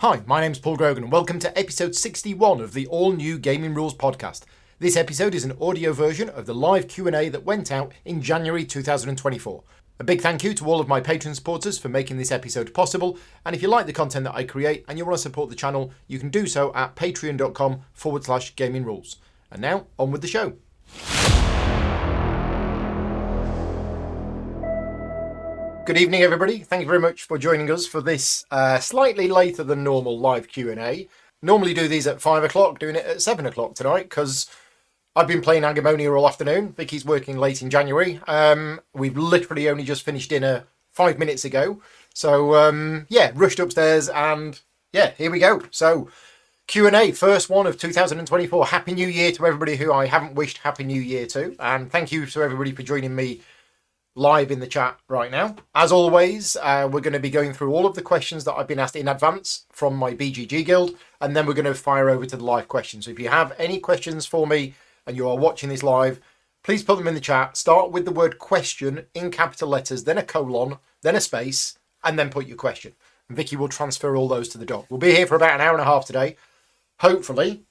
Hi, my name's Paul Grogan and welcome to episode 61 of the all new Gaming Rules podcast. This episode is an audio version of the live Q&A that went out in January 2024. A big thank you to all of my Patreon supporters for making this episode possible, and if you like the content that I create and you want to support the channel, you can do so at patreon.com forward slash gaming rules. And now, on with the show. Good evening, everybody. Thank you very much for joining us for this uh, slightly later than normal live Q and A. Normally do these at five o'clock, doing it at seven o'clock tonight because I've been playing Agemonia all afternoon. Vicky's working late in January. Um, we've literally only just finished dinner five minutes ago, so um, yeah, rushed upstairs and yeah, here we go. So Q and A, first one of 2024. Happy New Year to everybody who I haven't wished Happy New Year to, and thank you to everybody for joining me live in the chat right now. As always, uh, we're going to be going through all of the questions that I've been asked in advance from my BGG guild, and then we're going to fire over to the live questions. So if you have any questions for me and you are watching this live, please put them in the chat. Start with the word question in capital letters, then a colon, then a space, and then put your question. And Vicky will transfer all those to the doc. We'll be here for about an hour and a half today. Hopefully.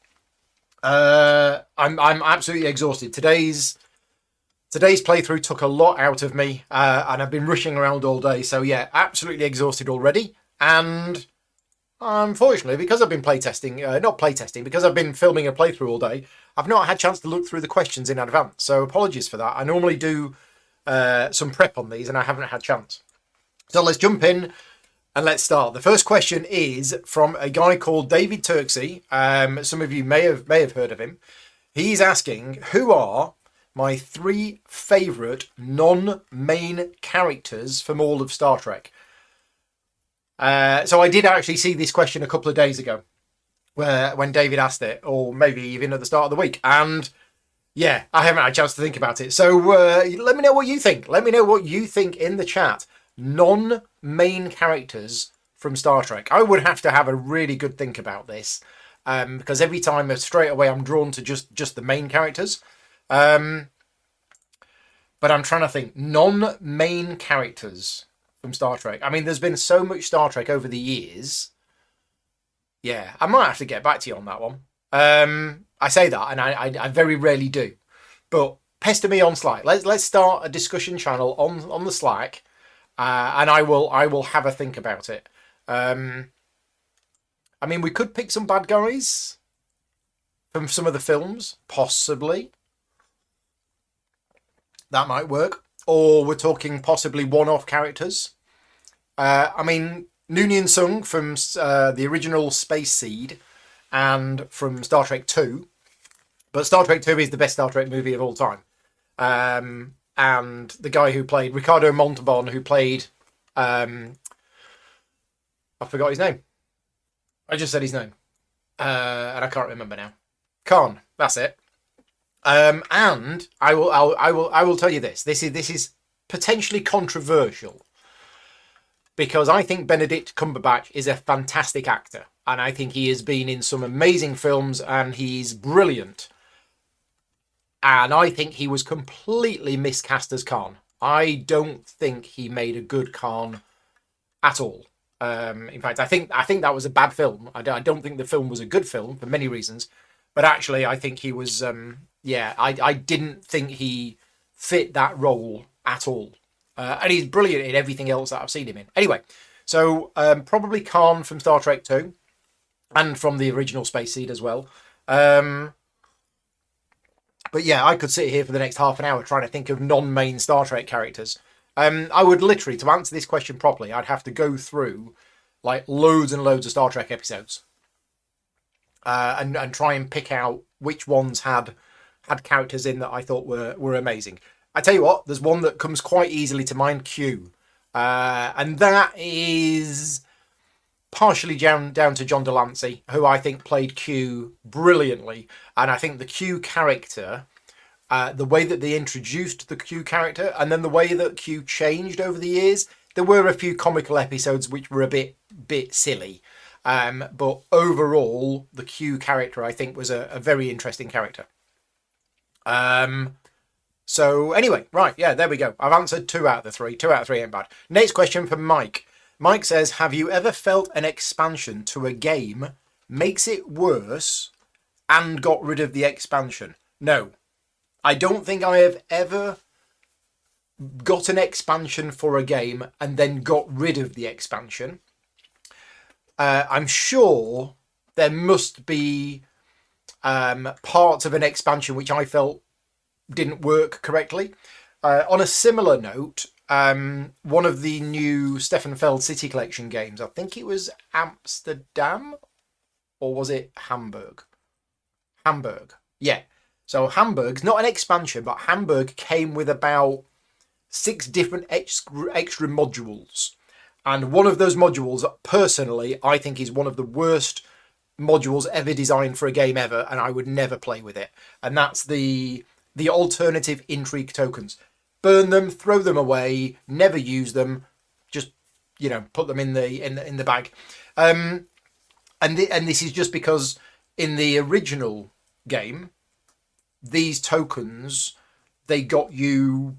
Uh, I'm I'm absolutely exhausted. Today's Today's playthrough took a lot out of me, uh, and I've been rushing around all day. So yeah, absolutely exhausted already. And unfortunately, because I've been playtesting, uh, not playtesting, because I've been filming a playthrough all day, I've not had a chance to look through the questions in advance. So apologies for that. I normally do uh, some prep on these, and I haven't had a chance. So let's jump in and let's start. The first question is from a guy called David Turczi. Um, some of you may have may have heard of him. He's asking, who are my three favourite non-main characters from all of Star Trek. Uh, so I did actually see this question a couple of days ago, where when David asked it, or maybe even at the start of the week, and yeah, I haven't had a chance to think about it. So uh, let me know what you think. Let me know what you think in the chat. Non-main characters from Star Trek. I would have to have a really good think about this, um, because every time uh, straight away I'm drawn to just just the main characters. Um, but I'm trying to think non-main characters from Star Trek. I mean, there's been so much Star Trek over the years. Yeah, I might have to get back to you on that one. Um, I say that, and I, I, I very rarely do. But pester me on Slack. Let's let's start a discussion channel on on the Slack, uh, and I will I will have a think about it. Um, I mean, we could pick some bad guys from some of the films, possibly that might work. Or we're talking possibly one-off characters. Uh, I mean, Noonien Sung from uh, the original Space Seed and from Star Trek Two, but Star Trek Two is the best Star Trek movie of all time. Um, and the guy who played Ricardo Montalban, who played, um, I forgot his name. I just said his name, uh, and I can't remember now. Khan, that's it. Um, and I will, I'll, I will, I will tell you this. This is this is potentially controversial because I think Benedict Cumberbatch is a fantastic actor, and I think he has been in some amazing films, and he's brilliant. And I think he was completely miscast as Khan. I don't think he made a good Khan at all. Um, in fact, I think I think that was a bad film. I don't think the film was a good film for many reasons, but actually, I think he was um, yeah, I, I didn't think he fit that role at all. Uh, and he's brilliant in everything else that I've seen him in. Anyway, so um, probably Khan from Star Trek 2 and from the original Space Seed as well. Um, but yeah, I could sit here for the next half an hour trying to think of non main Star Trek characters. Um, I would literally, to answer this question properly, I'd have to go through like loads and loads of Star Trek episodes uh, and, and try and pick out which ones had had characters in that I thought were were amazing. I tell you what, there's one that comes quite easily to mind, Q, uh, and that is partially down down to John de Lancie, who I think played Q brilliantly, and I think the Q character. Uh, the way that they introduced the Q character and then the way that Q changed over the years, there were a few comical episodes which were a bit bit silly. Um, but overall, the Q character I think was a, a very interesting character. Um, so anyway, right, yeah, there we go. I've answered two out of the three. Two out of three ain't bad. Next question from Mike. Mike says, Have you ever felt an expansion to a game makes it worse and got rid of the expansion? No. I don't think I have ever got an expansion for a game and then got rid of the expansion. Uh, I'm sure there must be um, parts of an expansion which I felt didn't work correctly. Uh, on a similar note, um, one of the new Stefan Feld City Collection games, I think it was Amsterdam or was it Hamburg? Hamburg, yeah. So Hamburg's not an expansion, but Hamburg came with about six different extra modules. And one of those modules, personally, I think is one of the worst modules ever designed for a game ever, and I would never play with it. And that's the the alternative intrigue tokens. Burn them, throw them away, never use them. Just you know, put them in the in the, in the bag. Um, and the, and this is just because in the original game, these tokens they got you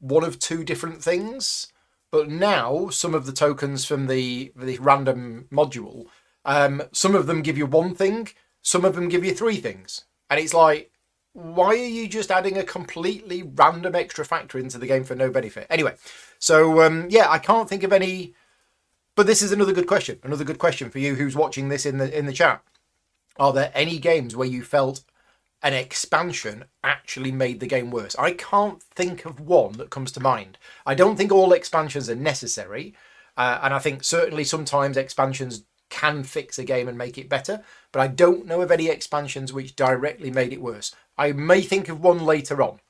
one of two different things. But now some of the tokens from the the random module, um, some of them give you one thing, some of them give you three things, and it's like, why are you just adding a completely random extra factor into the game for no benefit? Anyway, so um, yeah, I can't think of any. But this is another good question. Another good question for you who's watching this in the in the chat. Are there any games where you felt an expansion actually made the game worse. I can't think of one that comes to mind. I don't think all expansions are necessary, uh, and I think certainly sometimes expansions can fix a game and make it better, but I don't know of any expansions which directly made it worse. I may think of one later on,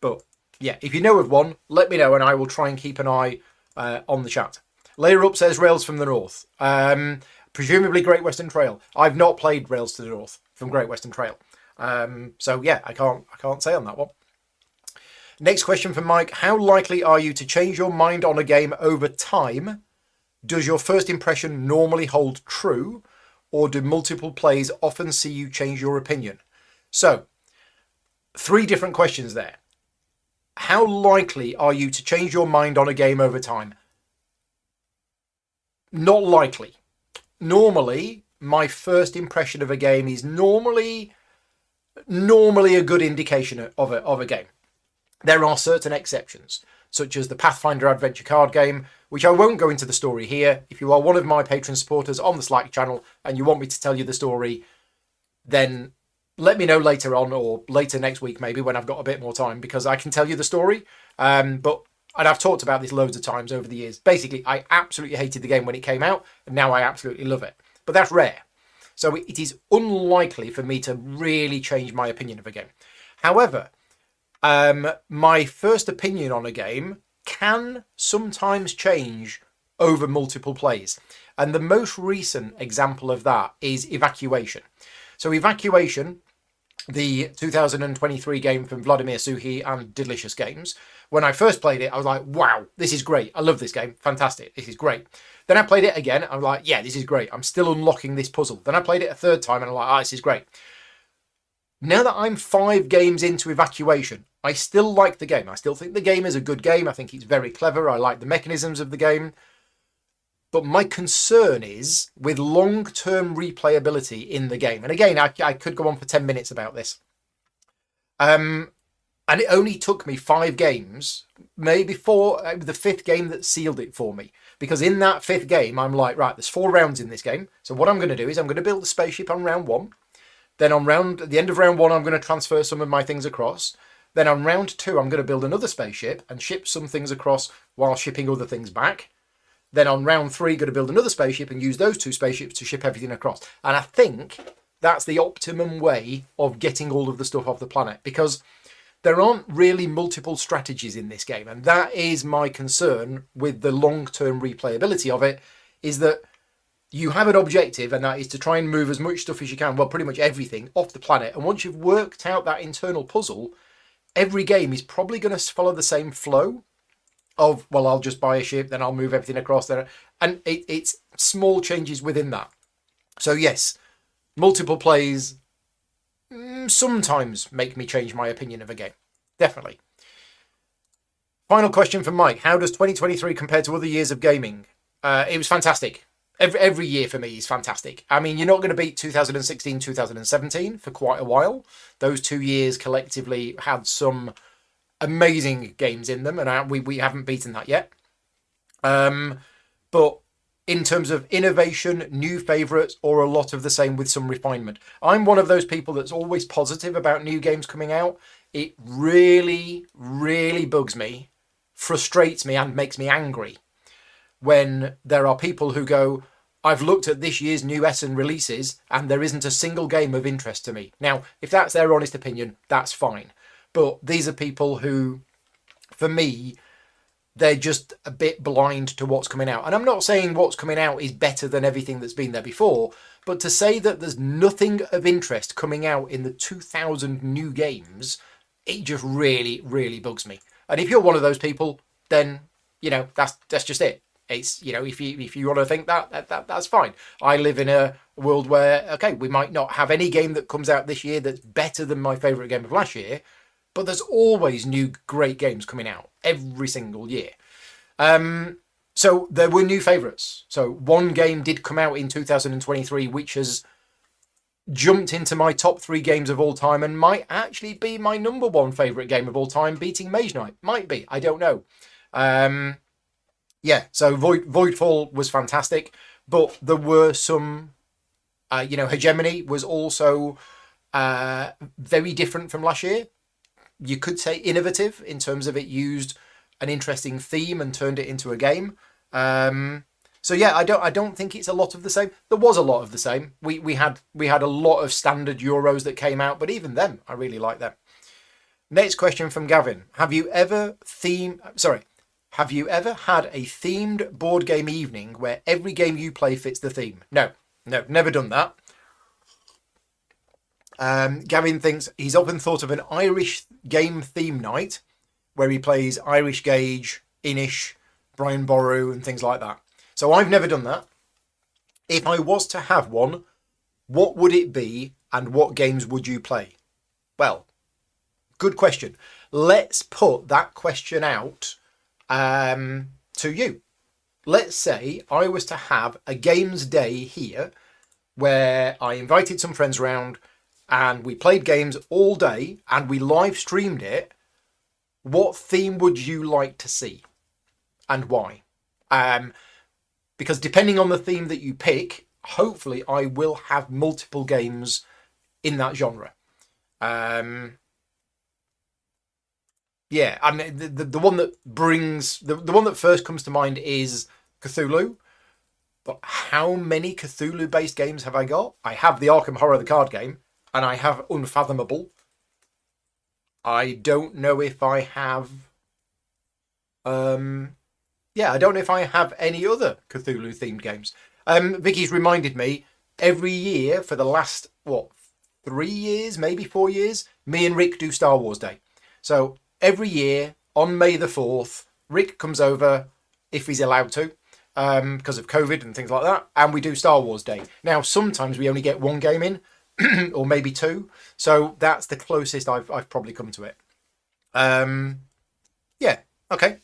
but yeah, if you know of one, let me know and I will try and keep an eye uh, on the chat. Layer Up says Rails from the North. Um, presumably Great Western Trail. I've not played Rails to the North from Great Western Trail. Um, so yeah, I can't I can't say on that one. Next question from Mike: How likely are you to change your mind on a game over time? Does your first impression normally hold true, or do multiple plays often see you change your opinion? So, three different questions there. How likely are you to change your mind on a game over time? Not likely. Normally, my first impression of a game is normally normally a good indication of a, of a game. There are certain exceptions, such as the Pathfinder Adventure card game, which I won't go into the story here. If you are one of my patron supporters on the Slack channel and you want me to tell you the story, then let me know later on or later next week maybe when I've got a bit more time because I can tell you the story. Um, but and I've talked about this loads of times over the years. Basically, I absolutely hated the game when it came out, and now I absolutely love it. But that's rare. So it is unlikely for me to really change my opinion of a game. However, um, my first opinion on a game can sometimes change over multiple plays. And the most recent example of that is Evacuation. So, Evacuation, the 2023 game from Vladimir Suchý and Delicious Games, when I first played it, I was like, wow, this is great. I love this game. Fantastic. This is great. Then I played it again. I'm like, yeah, this is great. I'm still unlocking this puzzle. Then I played it a third time and I'm like, oh, this is great. Now that I'm five games into Evacuation, I still like the game. I still think the game is a good game. I think it's very clever. I like the mechanisms of the game. But my concern is with long term replayability in the game. And again, I, I, could go on for 10 minutes about this. Um, and it only took me five games, maybe four, uh, the fifth game that sealed it for me. Because in that fifth game, I'm like, right, there's four rounds in this game. So what I'm going to do is I'm going to build a spaceship on round one. Then on round, at the end of round one, I'm going to transfer some of my things across. Then on round two, I'm going to build another spaceship and ship some things across while shipping other things back. Then on round three, going to build another spaceship and use those two spaceships to ship everything across. And I think that's the optimum way of getting all of the stuff off the planet because there aren't really multiple strategies in this game, and that is my concern with the long-term replayability of it. Is that you have an objective, and that is to try and move as much stuff as you can, well, pretty much everything off the planet. And once you've worked out that internal puzzle, every game is probably going to follow the same flow of, well, I'll just buy a ship, then I'll move everything across there, and it, it's small changes within that. So yes, multiple plays Mm, sometimes make me change my opinion of a game. Definitely. Final question from Mike. How does 2023 compare to other years of gaming? Uh, it was fantastic. Every, every year for me is fantastic. I mean, you're not going to beat 2016, 2017 for quite a while. Those two years collectively had some amazing games in them, and I, we, we haven't beaten that yet. Um, but in terms of innovation, new favourites, or a lot of the same with some refinement. I'm one of those people that's always positive about new games coming out. It really, really bugs me, frustrates me, and makes me angry when there are people who go, I've looked at this year's new Essen releases and there isn't a single game of interest to me. Now, if that's their honest opinion, that's fine. But these are people who, for me, they're just a bit blind to what's coming out. And I'm not saying what's coming out is better than everything that's been there before, but to say that there's nothing of interest coming out in the 2000 new games, it just really, really bugs me. And if you're one of those people, then you know that's that's just it. It's you know if you if you want to think that, that, that that's fine. I live in a world where okay we might not have any game that comes out this year that's better than my favorite game of last year, but there's always new great games coming out every single year. Um, so there were new favourites. So one game did come out in 2023, which has jumped into my top three games of all time and might actually be my number one favourite game of all time, beating Mage Knight. Might be, I don't know. Um, yeah, so Void Voidfall was fantastic, but there were some, uh, you know, Hegemony was also uh, very different from last year. You could say innovative in terms of it used an interesting theme and turned it into a game. Um, so yeah, I don't I don't think it's a lot of the same. There was a lot of the same. We we had we had a lot of standard euros that came out, but even them, I really like them. Next question from Gavin: Have you ever theme? Sorry, have you ever had a themed board game evening where every game you play fits the theme? No, no, never done that. Um, Gavin thinks he's often thought of an Irish game theme night where he plays Irish Gauge, Inis, Brian Boru, and things like that. So I've never done that. If I was to have one, what would it be and what games would you play? Well, good question. Let's put that question out um, to you. Let's say I was to have a games day here where I invited some friends around and we played games all day and we live streamed it. What theme would you like to see and why? Um, because depending on the theme that you pick, hopefully I will have multiple games in that genre. Um, yeah, I mean the, the, the one that brings the, the one that first comes to mind is Cthulhu. But how many Cthulhu based games have I got? I have the Arkham Horror the card game, and I have Unfathomable. I don't know if I have um yeah, I don't know if I have any other Cthulhu themed games. Um Vicky's reminded me every year for the last what three years, maybe four years, me and Rick do Star Wars Day. So every year on May the 4th, Rick comes over if he's allowed to um, because of COVID and things like that, and we do Star Wars Day. Now, sometimes we only get one game in, or maybe two, so that's the closest I've, I've probably come to it. Um, yeah, okay.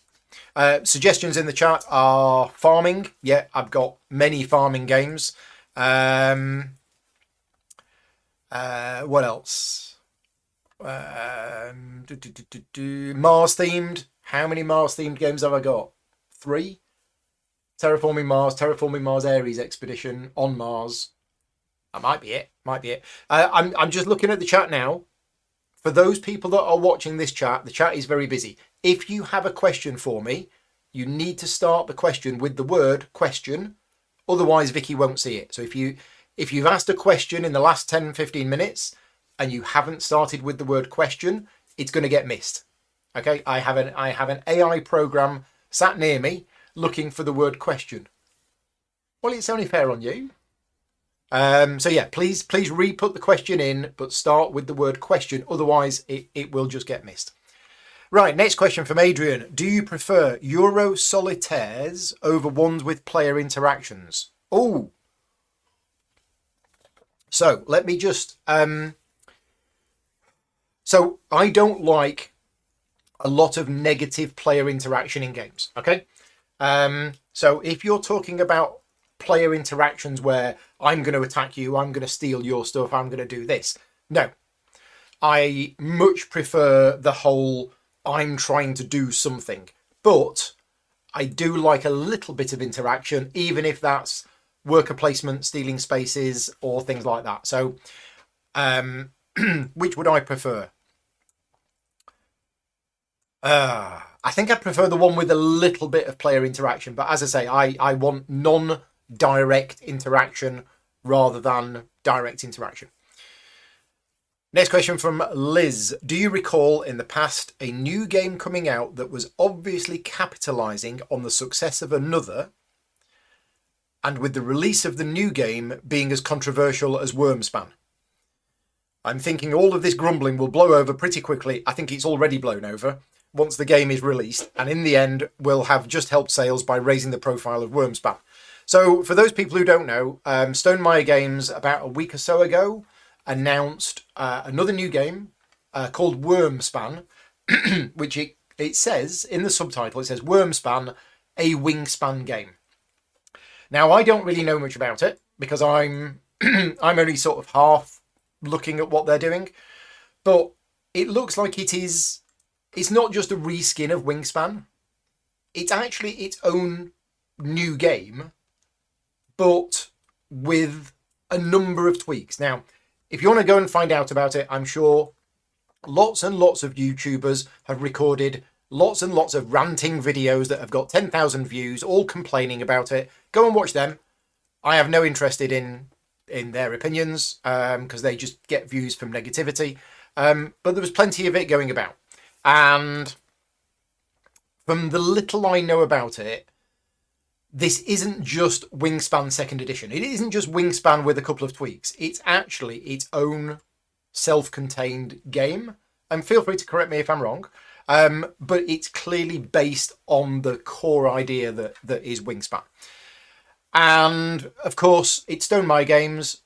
Uh, suggestions in the chat are farming. Yeah, I've got many farming games. Um, uh, what else? Um, do, do, do, Mars themed. How many Mars themed games have I got? Three. Terraforming Mars, Terraforming Mars Ares Expedition on Mars. That might be it. Might be it. Uh, I'm I'm just looking at the chat now. For those people that are watching this chat, the chat is very busy. If you have a question for me, you need to start the question with the word question. Otherwise, Vicky won't see it. So if you if you've asked a question in the last 10, 15 minutes, and you haven't started with the word question, it's going to get missed. Okay, I have an I have an AI program sat near me looking for the word question. Well, it's only fair on you. Um, so yeah, please please re-put the question in, but start with the word question. Otherwise, it, it will just get missed. Right, next question from Adrian. Do you prefer Euro solitaires over ones with player interactions? Oh. So let me just um, so I don't like a lot of negative player interaction in games. Okay. Um, So if you're talking about player interactions where I'm going to attack you, I'm going to steal your stuff, I'm going to do this, no. I much prefer the whole I'm trying to do something. But I do like a little bit of interaction, even if that's worker placement, stealing spaces, or things like that. So, um, which would I prefer? Uh, I think I'd prefer the one with a little bit of player interaction. But as I say, I, I want non direct interaction rather than direct interaction. Next question from Liz. Do you recall in the past a new game coming out that was obviously capitalizing on the success of another, and with the release of the new game being as controversial as Wyrmspan? I'm thinking all of this grumbling will blow over pretty quickly. I think it's already blown over once the game is released, and in the end, will have just helped sales by raising the profile of Wyrmspan. So, for those people who don't know, um, Stonemaier Games, about a week or so ago, announced uh, another new game uh, called Wyrmspan, which it, it says in the subtitle, it says Wyrmspan, a wingspan game. Now, I don't really know much about it because I'm I'm only sort of half looking at what they're doing, but it looks like it is. It's not just a reskin of Wingspan. It's actually its own new game, but with a number of tweaks. Now, if you want to go and find out about it, I'm sure lots and lots of YouTubers have recorded lots and lots of ranting videos that have got 10,000 views, all complaining about it. Go and watch them. I have no interest in in their opinions because um, they just get views from negativity. Um, but there was plenty of it going about, and from the little I know about it, this isn't just Wingspan Second Edition. It isn't just Wingspan with a couple of tweaks. It's actually its own self-contained game. And feel free to correct me if I'm wrong. Um, but it's clearly based on the core idea that, that is Wingspan. And of course, it's Stonemaier Games.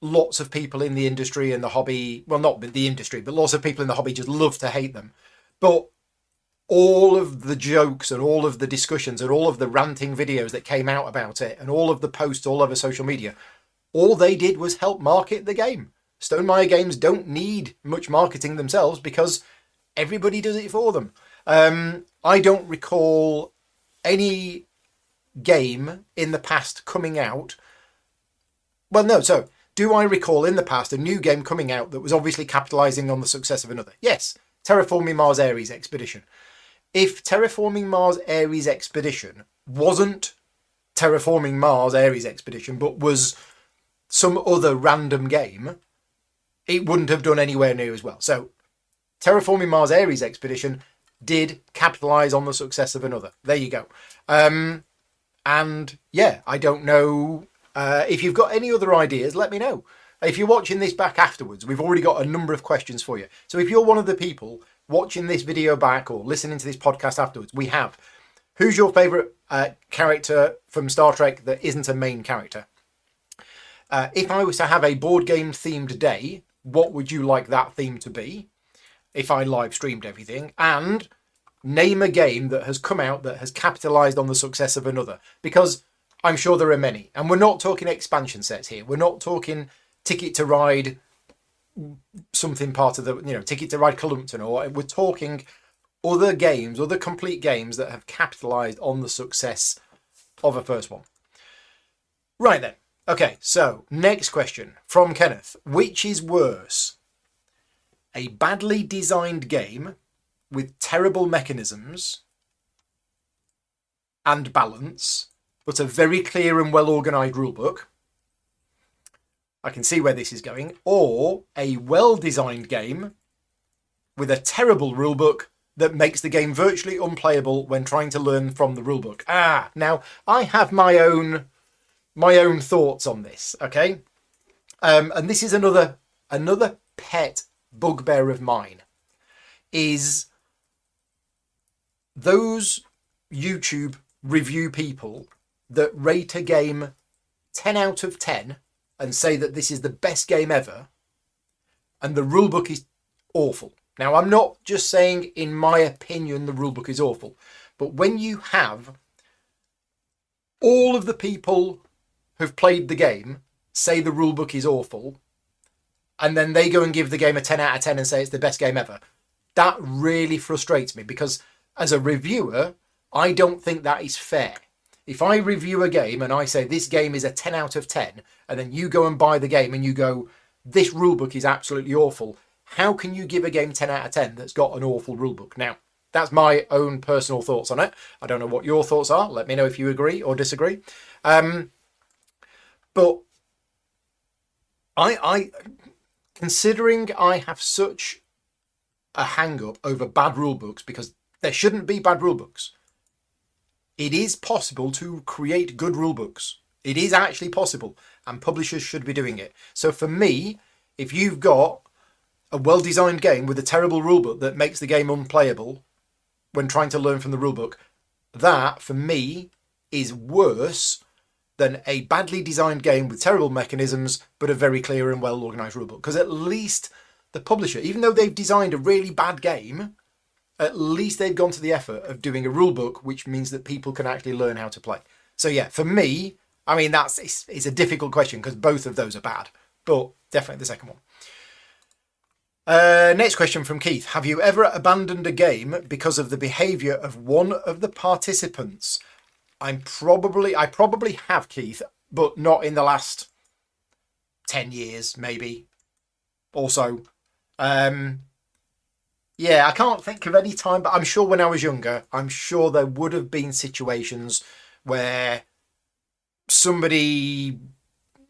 Lots of people in the industry and the hobby, well, not the industry, but lots of people in the hobby just love to hate them. But all of the jokes and all of the discussions and all of the ranting videos that came out about it and all of the posts all over social media, all they did was help market the game. Stonemaier Games don't need much marketing themselves because everybody does it for them. Um, I don't recall any game in the past coming out. Well, no, so do I recall in the past a new game coming out that was obviously capitalizing on the success of another? Yes, Terraforming Mars Ares Expedition if Terraforming Mars Ares Expedition wasn't Terraforming Mars Ares Expedition, but was some other random game, it wouldn't have done anywhere near as well. So, Terraforming Mars Ares Expedition did capitalize on the success of another. There you go. Um, and yeah, I don't know uh, if you've got any other ideas. Let me know. If you're watching this back afterwards, we've already got a number of questions for you. So if you're one of the people watching this video back or listening to this podcast afterwards, we have who's your favourite uh, character from Star Trek that isn't a main character? Uh, if I was to have a board game themed day, what would you like that theme to be? If I live streamed everything, and name a game that has come out that has capitalized on the success of another, because I'm sure there are many. And we're not talking expansion sets here. We're not talking Ticket to Ride something part of the you know Ticket to Ride Cullompton, or we're talking other games, other complete games that have capitalized on the success of a first one. Right then. Okay, so next question from Kenneth. Which is worse? A badly designed game with terrible mechanisms and balance, but a very clear and well organized rulebook, I can see where this is going, or a well designed game with a terrible rulebook that makes the game virtually unplayable when trying to learn from the rulebook. Ah, now I have my own my own thoughts on this, okay? Um, and this is another another pet bugbear of mine is those YouTube review people that rate a game 10 out of 10 and say that this is the best game ever, and the rulebook is awful. Now, I'm not just saying, in my opinion, the rulebook is awful, but when you have all of the people who've played the game say the rulebook is awful, and then they go and give the game a 10 out of 10 and say it's the best game ever. That really frustrates me because as a reviewer, I don't think that is fair. If I review a game and I say this game is a 10 out of 10, and then you go and buy the game and you go, this rulebook is absolutely awful, how can you give a game 10 out of 10 that's got an awful rulebook? Now, that's my own personal thoughts on it. I don't know what your thoughts are. Let me know if you agree or disagree. Um, but I, I, considering I have such a hang up over bad rulebooks because there shouldn't be bad rule books. It is possible to create good rule books. It is actually possible, and publishers should be doing it. So for me, if you've got a well-designed game with a terrible rulebook that makes the game unplayable when trying to learn from the rulebook, that for me is worse than a badly designed game with terrible mechanisms but a very clear and well organized rulebook. Because at least the publisher, even though they've designed a really bad game, at least they've gone to the effort of doing a rule book, which means that people can actually learn how to play. So yeah, for me, I mean that's it's, it's a difficult question because both of those are bad, but definitely the second one. Uh, next question from Keith: Have you ever abandoned a game because of the behaviour of one of the participants? I'm probably I probably have Keith, but not in the last ten years, maybe. Also, um, yeah, I can't think of any time, but I'm sure when I was younger, I'm sure there would have been situations where somebody,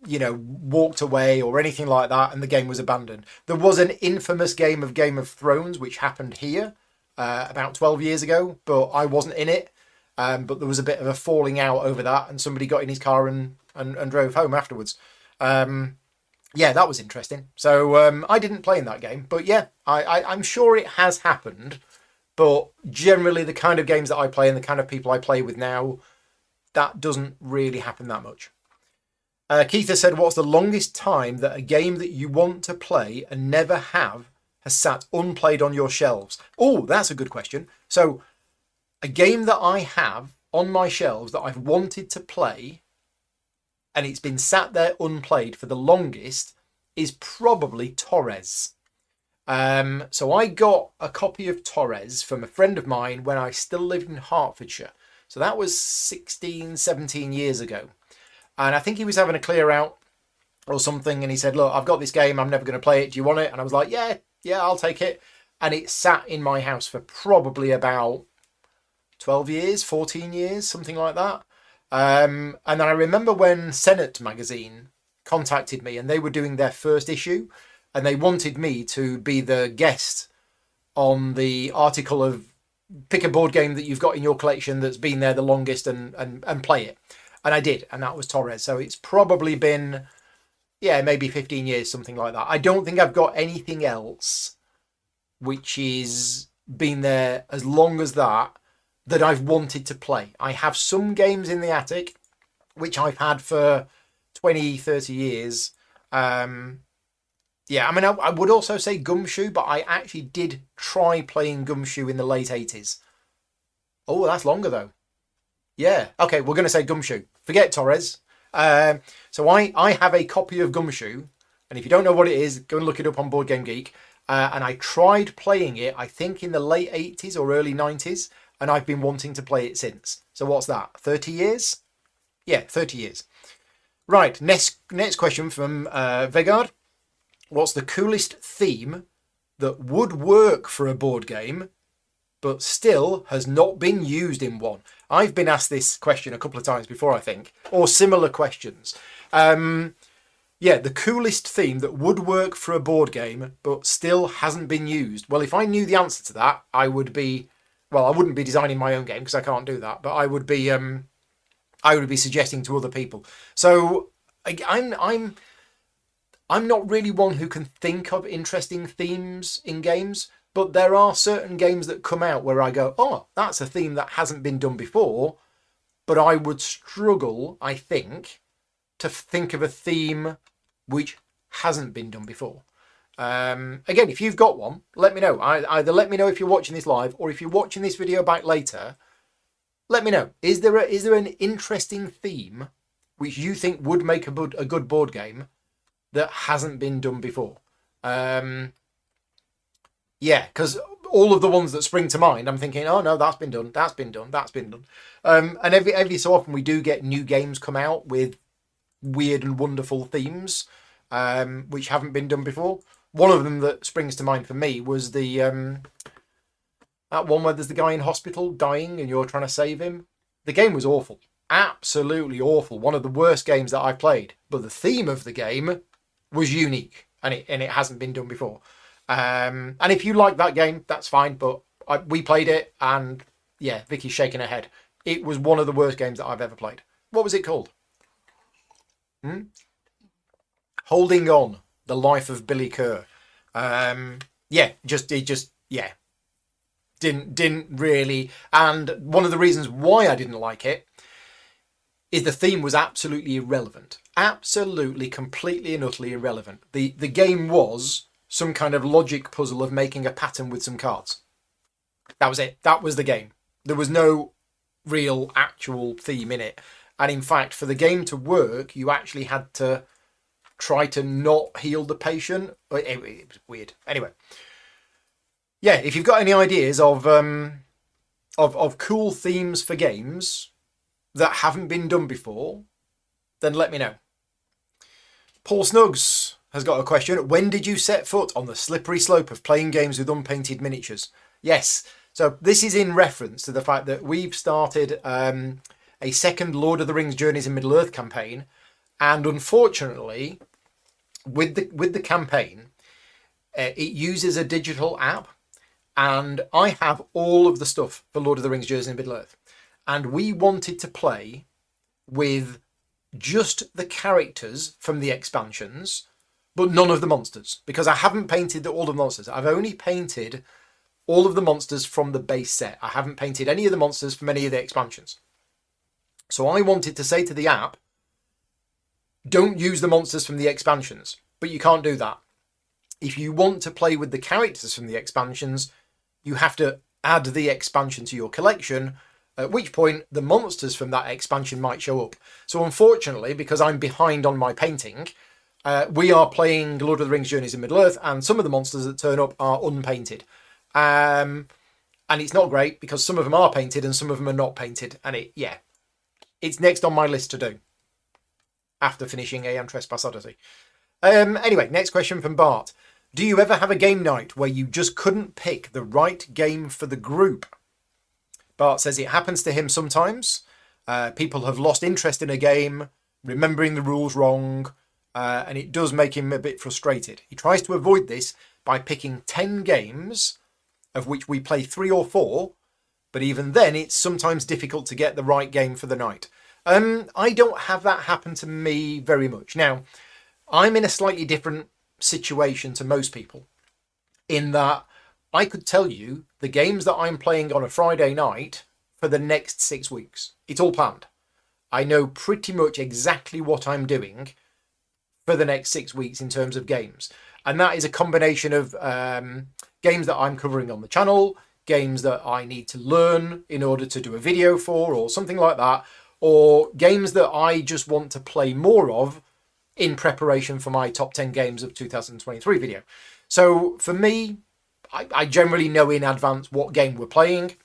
you know, walked away or anything like that, and the game was abandoned. There was an infamous game of Game of Thrones which happened here uh, about 12 years ago, but I wasn't in it. Um, but there was a bit of a falling out over that, and somebody got in his car and, and, and drove home afterwards. Um, yeah, that was interesting. So um, I didn't play in that game, but yeah, I, I, I'm sure it has happened. But generally, the kind of games that I play and the kind of people I play with now, that doesn't really happen that much. Uh, Keith has said, What's the longest time that a game that you want to play and never have has sat unplayed on your shelves? Oh, that's a good question. So, a game that I have on my shelves that I've wanted to play and it's been sat there unplayed for the longest is probably Torres. Um, so I got a copy of Torres from a friend of mine when I still lived in Hertfordshire. So that was 16, 17 years ago. And I think he was having a clear out or something. And he said, Look, I've got this game. I'm never going to play it. Do you want it? And I was like, Yeah, yeah, I'll take it. And it sat in my house for probably about 12 years, 14 years, something like that. Um, and I remember when Senate magazine contacted me and they were doing their first issue and they wanted me to be the guest on the article of pick a board game that you've got in your collection that's been there the longest and, and, and play it. And I did, and that was Torres. So it's probably been, yeah, maybe 15 years, something like that. I don't think I've got anything else which is been there as long as that that I've wanted to play. I have some games in the attic which I've had for 20, 30 years. Um, yeah, I mean, I, I, would also say Gumshoe, but I actually did try playing Gumshoe in the late 80s. Oh, that's longer though. Yeah, okay, we're going to say Gumshoe. Forget Torres. Um, so I, I have a copy of Gumshoe, and if you don't know what it is, go and look it up on Board Game Geek. Uh, and I tried playing it, I think in the late 80s or early 90s, and I've been wanting to play it since. So what's that? 30 years? Yeah, 30 years. Right, next next question from uh, Vegard. What's the coolest theme that would work for a board game, but still has not been used in one? I've been asked this question a couple of times before, I think, or similar questions. Um, yeah, the coolest theme that would work for a board game, but still hasn't been used. Well, if I knew the answer to that, I would be well, I wouldn't be designing my own game because I can't do that, but I would be um, I would be suggesting to other people. So I, I'm I'm I'm not really one who can think of interesting themes in games, but there are certain games that come out where I go, oh, that's a theme that hasn't been done before, but I would struggle, I think, to think of a theme which hasn't been done before. Um, again, if you've got one, let me know. I, either let me know if you're watching this live or if you're watching this video back later, let me know. Is there a, is there an interesting theme which you think would make a good, a good board game that hasn't been done before? Um, yeah, because all of the ones that spring to mind, I'm thinking, oh no, that's been done, that's been done, that's been done. Um, and every every so often we do get new games come out with weird and wonderful themes, um, which haven't been done before. One of them that springs to mind for me was the um, that one where there's the guy in hospital dying and you're trying to save him. The game was awful, absolutely awful. One of the worst games that I played. But the theme of the game was unique, and it and it hasn't been done before. Um, and if you like that game, that's fine. But I, we played it, and yeah, Vicky's shaking her head. It was one of the worst games that I've ever played. What was it called? Hmm? Holding on: The Life of Billy Kerr. Um, yeah, just it just yeah didn't didn't really. And one of the reasons why I didn't like it is the theme was absolutely irrelevant, absolutely, completely and utterly irrelevant. the The game was some kind of logic puzzle of making a pattern with some cards. That was it. That was the game. There was no real actual theme in it. And in fact, for the game to work, you actually had to try to not heal the patient. It, it was weird. Anyway, yeah, if you've got any ideas of um, of of cool themes for games that haven't been done before, then let me know. Paul Snugs has got a question. When did you set foot on the slippery slope of playing games with unpainted miniatures? Yes. So this is in reference to the fact that we've started um, a second Lord of the Rings Journeys in Middle Earth campaign, and unfortunately, with the with the campaign, uh, it uses a digital app, and I have all of the stuff for Lord of the Rings Journeys in Middle Earth, and we wanted to play with just the characters from the expansions but none of the monsters because I haven't painted all of the monsters. I've only painted all of the monsters from the base set. I haven't painted any of the monsters from any of the expansions. So I wanted to say to the app, don't use the monsters from the expansions, but you can't do that. If you want to play with the characters from the expansions, you have to add the expansion to your collection, at which point the monsters from that expansion might show up. So unfortunately, because I'm behind on my painting, uh, we are playing Lord of the Rings Journeys in Middle Earth, and some of the monsters that turn up are unpainted. Um, and it's not great because some of them are painted and some of them are not painted. And it, yeah, it's next on my list to do after finishing Aeon Trespass Odyssey. Um, anyway, next question from Bart. Do you ever have a game night where you just couldn't pick the right game for the group? Bart says it happens to him sometimes. Uh, people have lost interest in a game, remembering the rules wrong, uh, and it does make him a bit frustrated. He tries to avoid this by picking 10 games, of which we play three or four, but even then it's sometimes difficult to get the right game for the night. Um, I don't have that happen to me very much. Now, I'm in a slightly different situation to most people in that I could tell you the games that I'm playing on a Friday night for the next six weeks. It's all planned. I know pretty much exactly what I'm doing for the next six weeks in terms of games. And that is a combination of um, games that I'm covering on the channel, games that I need to learn in order to do a video for, or something like that, or games that I just want to play more of in preparation for my top 10 games of 2023 video. So for me, I, I generally know in advance what game we're playing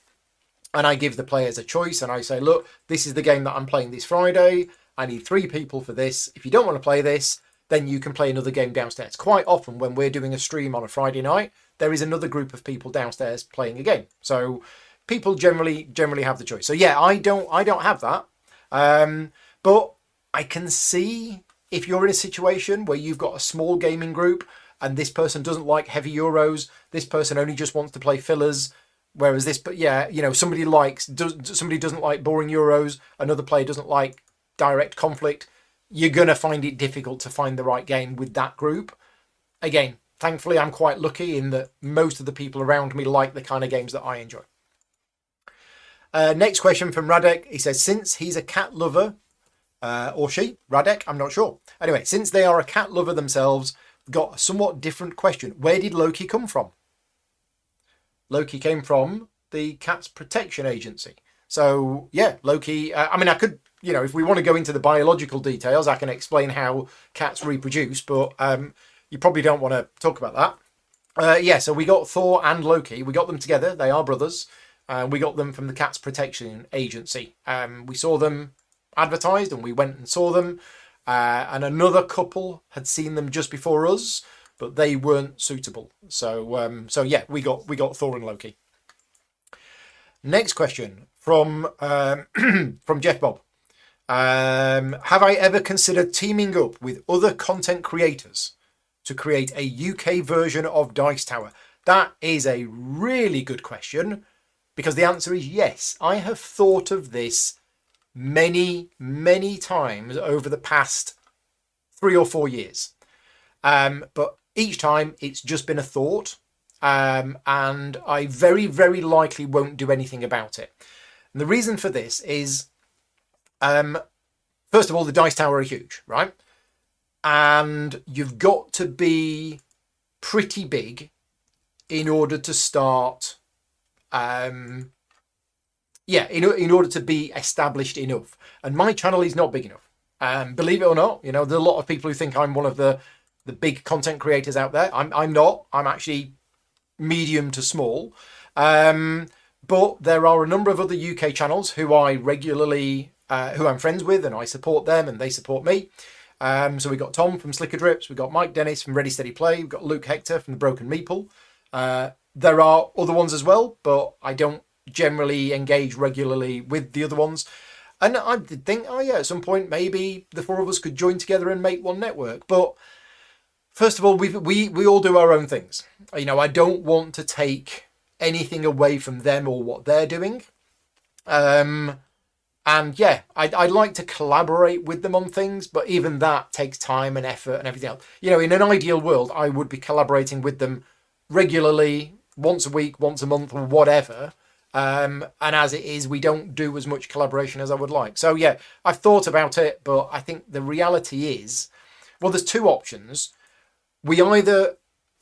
and I give the players a choice and I say, look, this is the game that I'm playing this Friday. I need three people for this. If you don't want to play this, then you can play another game downstairs. Quite often, when we're doing a stream on a Friday night, there is another group of people downstairs playing a game. So people generally generally have the choice. So yeah, I don't I don't have that, um, but I can see if you're in a situation where you've got a small gaming group and this person doesn't like heavy euros, this person only just wants to play fillers. Whereas this, but yeah, you know, somebody likes does somebody doesn't like boring euros, another player doesn't like direct conflict you're going to find it difficult to find the right game with that group. Again, thankfully, I'm quite lucky in that most of the people around me like the kind of games that I enjoy. Uh, next question from Radek. He says, since he's a cat lover, uh, or she, Radek, I'm not sure. Anyway, since they are a cat lover themselves, got a somewhat different question. Where did Loki come from? Loki came from the Cats Protection Agency. So yeah, Loki. Uh, I mean, I could, you know, if we want to go into the biological details, I can explain how cats reproduce, but um, you probably don't want to talk about that. Uh, yeah, so we got Thor and Loki. We got them together. They are brothers. Uh, we got them from the Cats Protection Agency. Um, we saw them advertised and we went and saw them. Uh, and another couple had seen them just before us, but they weren't suitable. So, um, so yeah, we got we got Thor and Loki. Next question from um, from Jeff Bob. Um, have I ever considered teaming up with other content creators to create a UK version of Dice Tower? That is a really good question because the answer is yes. I have thought of this many, many times over the past three or four years. Um, but each time it's just been a thought, um, and I very, very likely won't do anything about it. And the reason for this is, um, first of all, the dice tower are huge, right? And you've got to be pretty big in order to start um, yeah, in, in order to be established enough. And my channel is not big enough. Um, believe it or not, you know, there's a lot of people who think I'm one of the the big content creators out there. I'm I'm not. I'm actually medium to small. Um, but there are a number of other UK channels who I regularly uh, who I'm friends with, and I support them, and they support me. Um, so we got Tom from Slickerdrips, we got Mike Dennis from Ready Steady Play, we've got Luke Hector from the Broken Meeple. Uh, there are other ones as well, but I don't generally engage regularly with the other ones. And I did think, oh yeah, at some point maybe the four of us could join together and make one network. But first of all, we we we all do our own things. You know, I don't want to take anything away from them or what they're doing. Um, and yeah, I'd, I'd like to collaborate with them on things, but even that takes time and effort and everything else. You know, in an ideal world, I would be collaborating with them regularly, once a week, once a month, or whatever. Um, and as it is, we don't do as much collaboration as I would like. So yeah, I've thought about it, but I think the reality is, well, there's two options. We either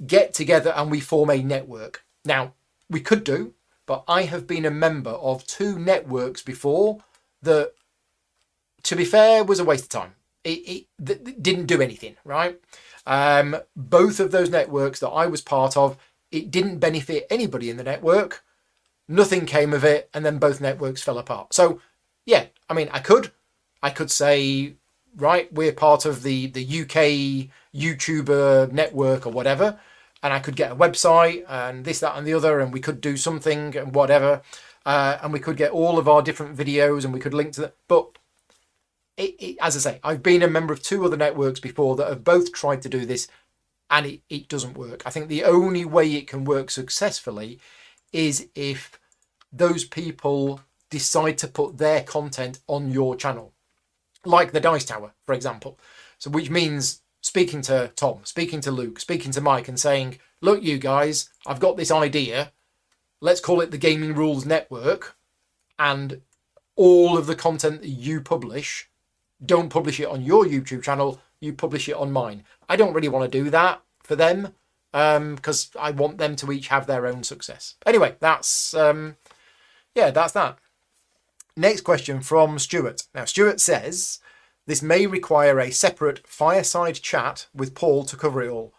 get together and we form a network. Now, we could do, but I have been a member of two networks before that, to be fair, was a waste of time. It, it, it didn't do anything, right? Um, both of those networks that I was part of, it didn't benefit anybody in the network nothing came of it, and then both networks fell apart. So, yeah, I mean, I could, I could say, right, we're part of the the UK YouTuber network or whatever, and I could get a website and this, that, and the other, and we could do something and whatever, uh, and we could get all of our different videos and we could link to that. But it, it, as I say, I've been a member of two other networks before that have both tried to do this, and it, it doesn't work. I think the only way it can work successfully is if those people decide to put their content on your channel, like the Dice Tower, for example. So, which means speaking to Tom, speaking to Luke, speaking to Mike, and saying, Look, you guys, I've got this idea. Let's call it the Gaming Rules Network. And all of the content that you publish, don't publish it on your YouTube channel, you publish it on mine. I don't really want to do that for them because um, I want them to each have their own success. Anyway, that's um, yeah, that's that. Next question from Stuart. Now, Stuart says this may require a separate fireside chat with Paul to cover it all.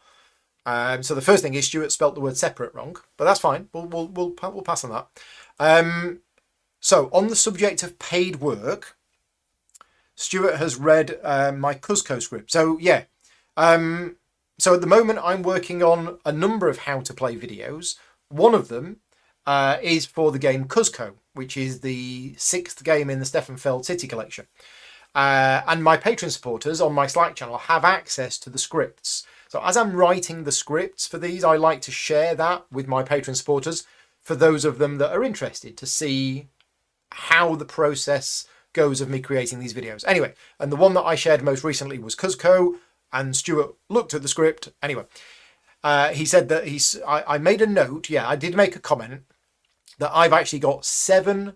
Um, so the first thing is Stuart spelt the word separate wrong, but that's fine. We'll we'll we'll, we'll pass on that. Um, so on the subject of paid work, Stuart has read uh, my Cuzco script. So yeah, um, so at the moment, I'm working on a number of how to play videos. One of them uh, is for the game Cuzco, which is the sixth game in the Stefan Feld City collection. Uh, and my Patreon supporters on my Slack channel have access to the scripts. So as I'm writing the scripts for these, I like to share that with my Patreon supporters for those of them that are interested to see how the process goes of me creating these videos. Anyway, and the one that I shared most recently was Cuzco, and Stuart looked at the script. Anyway, uh, he said that he's. I, I made a note. Yeah, I did make a comment that I've actually got seven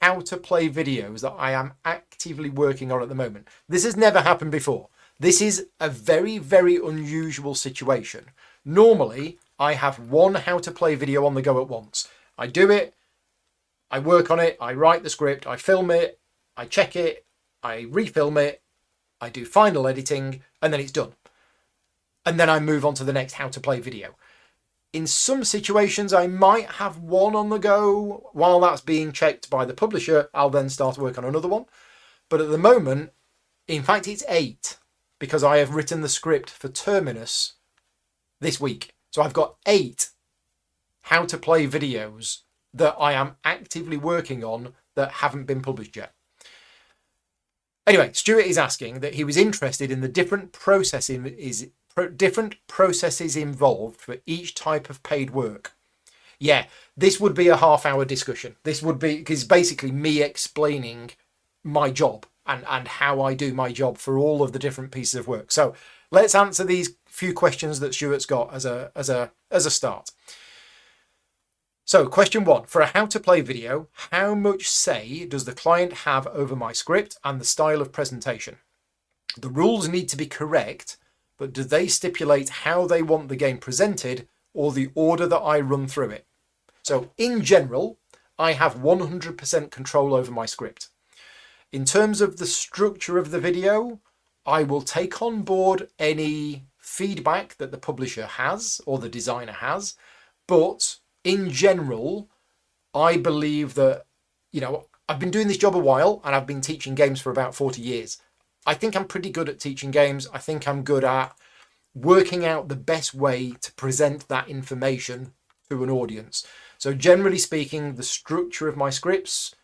how to play videos that I am actively working on at the moment. This has never happened before. This is a very, very unusual situation. Normally, I have one how to play video on the go at once. I do it, I work on it, I write the script, I film it, I check it, I refilm it, I do final editing, and then it's done. And then I move on to the next how to play video. In some situations, I might have one on the go. While that's being checked by the publisher, I'll then start to work on another one. But at the moment, in fact, it's eight because I have written the script for Terminus this week. So I've got eight how to play videos that I am actively working on that haven't been published yet. Anyway, Stuart is asking that he was interested in the different is pro, different processes involved for each type of paid work. Yeah, this would be a half hour discussion. This would be because basically me explaining my job and and how I do my job for all of the different pieces of work. So let's answer these few questions that Stuart's got as a as a as a start. So, question one for a how to play video, how much say does the client have over my script and the style of presentation? The rules need to be correct, but do they stipulate how they want the game presented or the order that I run through it? So, in general, I have 100% control over my script. In terms of the structure of the video, I will take on board any feedback that the publisher has or the designer has, but in general, I believe that, you know, I've been doing this job a while and I've been teaching games for about 40 years. I think I'm pretty good at teaching games. I think I'm good at working out the best way to present that information to an audience. So generally speaking, the structure of my scripts,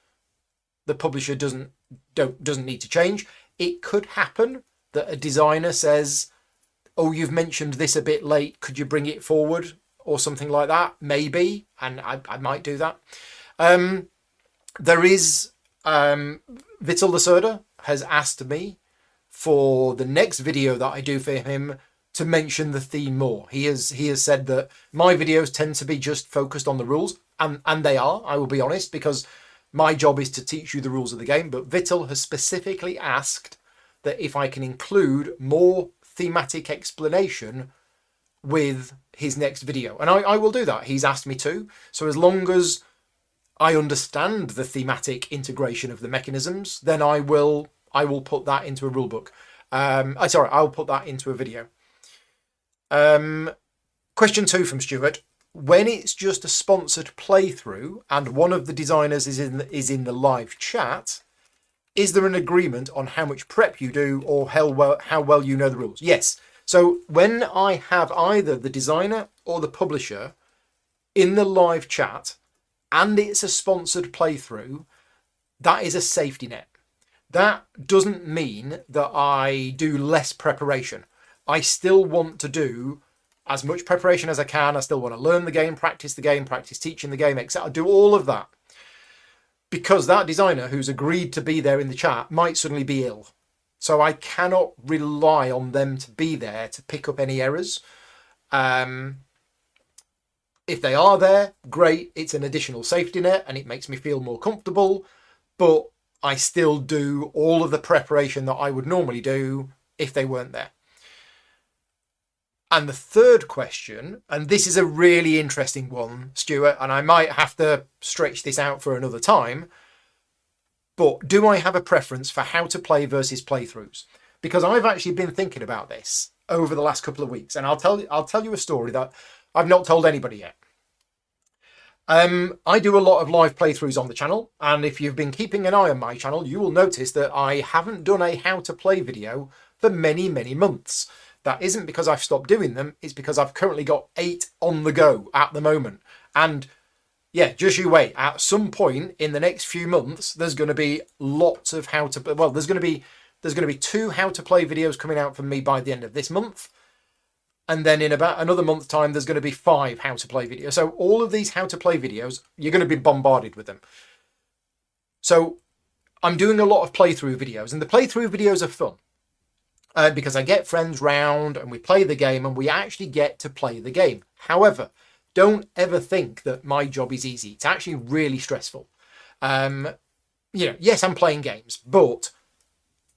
the publisher doesn't don't doesn't need to change. It could happen that a designer says, "Oh, you've mentioned this a bit late. Could you bring it forward?" Or something like that, maybe, and I, I might do that. Um, there is um, Vital Lacerda has asked me for the next video that I do for him to mention the theme more. He has he has said that my videos tend to be just focused on the rules, and and they are. I will be honest because my job is to teach you the rules of the game. But Vital has specifically asked that if I can include more thematic explanation with his next video. And I, I will do that. He's asked me to. So as long as I understand the thematic integration of the mechanisms, then I will I will put that into a rulebook. Um, I sorry, I'll put that into a video. Um, question two from Stuart: When it's just a sponsored playthrough and one of the designers is in the, is in the live chat, is there an agreement on how much prep you do or how well how well you know the rules? Yes. So when I have either the designer or the publisher in the live chat and it's a sponsored playthrough, that is a safety net. That doesn't mean that I do less preparation. I still want to do as much preparation as I can. I still want to learn the game, practice the game, practice teaching the game, etc. I do all of that because that designer who's agreed to be there in the chat might suddenly be ill so I cannot rely on them to be there to pick up any errors. Um, if they are there, great. It's an additional safety net and it makes me feel more comfortable. But I still do all of the preparation that I would normally do if they weren't there. And the third question, and this is a really interesting one, Stuart, and I might have to stretch this out for another time but do I have a preference for how to play versus playthroughs? Because I've actually been thinking about this over the last couple of weeks, and I'll tell you, I'll tell you a story that I've not told anybody yet. Um, I do a lot of live playthroughs on the channel, and if you've been keeping an eye on my channel, you will notice that I haven't done a how to play video for many, many months. That isn't because I've stopped doing them, it's because I've currently got eight on the go at the moment. And yeah, just you wait. At some point in the next few months, there's going to be lots of how to. Well, there's going to be there's going to be two how to play videos coming out from me by the end of this month, and then in about another month's time, there's going to be five how to play videos. So all of these how to play videos, you're going to be bombarded with them. So I'm doing a lot of playthrough videos, and the playthrough videos are fun. Uh, because I get friends round and we play the game and we actually get to play the game. However, don't ever think that my job is easy. It's actually really stressful. Um, you know, yes, I'm playing games, but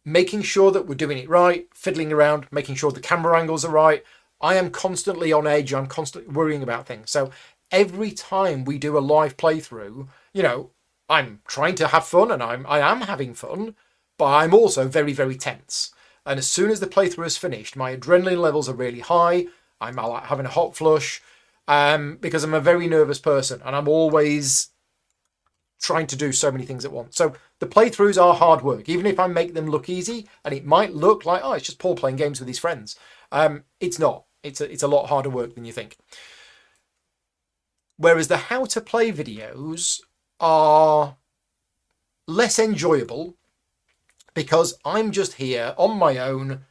making sure that we're doing it right, fiddling around, making sure the camera angles are right. I am constantly on edge. I'm constantly worrying about things. So every time we do a live playthrough, you know, I'm trying to have fun and I'm I am having fun, but I'm also very, very tense. And as soon as the playthrough is finished, my adrenaline levels are really high. I'm having a hot flush um, because I'm a very nervous person and I'm always trying to do so many things at once. So the playthroughs are hard work, even if I make them look easy and it might look like, oh, it's just Paul playing games with his friends. Um, it's not. It's a, it's a lot harder work than you think. Whereas the how to play videos are less enjoyable because I'm just here on my own,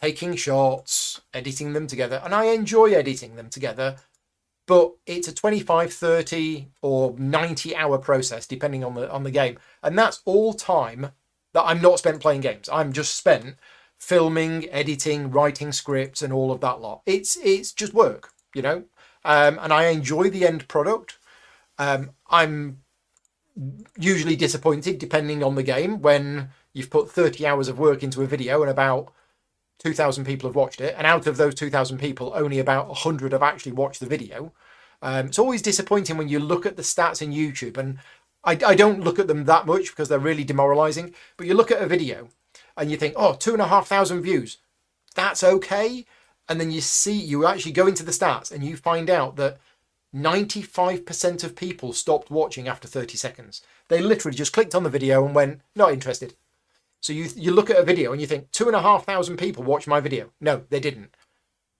taking shots, editing them together, and I enjoy editing them together. But it's a 25, 30, or 90 hour process, depending on the on the game. And that's all time that I'm not spent playing games. I'm just spent filming, editing, writing scripts, and all of that lot. It's it's just work, you know. Um, and I enjoy the end product. Um, I'm usually disappointed, depending on the game, when you've put 30 hours of work into a video and about 2,000 people have watched it, and out of those 2,000 people, only about 100 have actually watched the video. Um, it's always disappointing when you look at the stats in YouTube, and I, I don't look at them that much because they're really demoralizing. But you look at a video and you think, "Oh, oh, two and a half thousand views, that's okay. And then you see, you actually go into the stats and you find out that 95% of people stopped watching after 30 seconds. They literally just clicked on the video and went, not interested. So you you look at a video and you think two and a half thousand people watched my video. No, they didn't.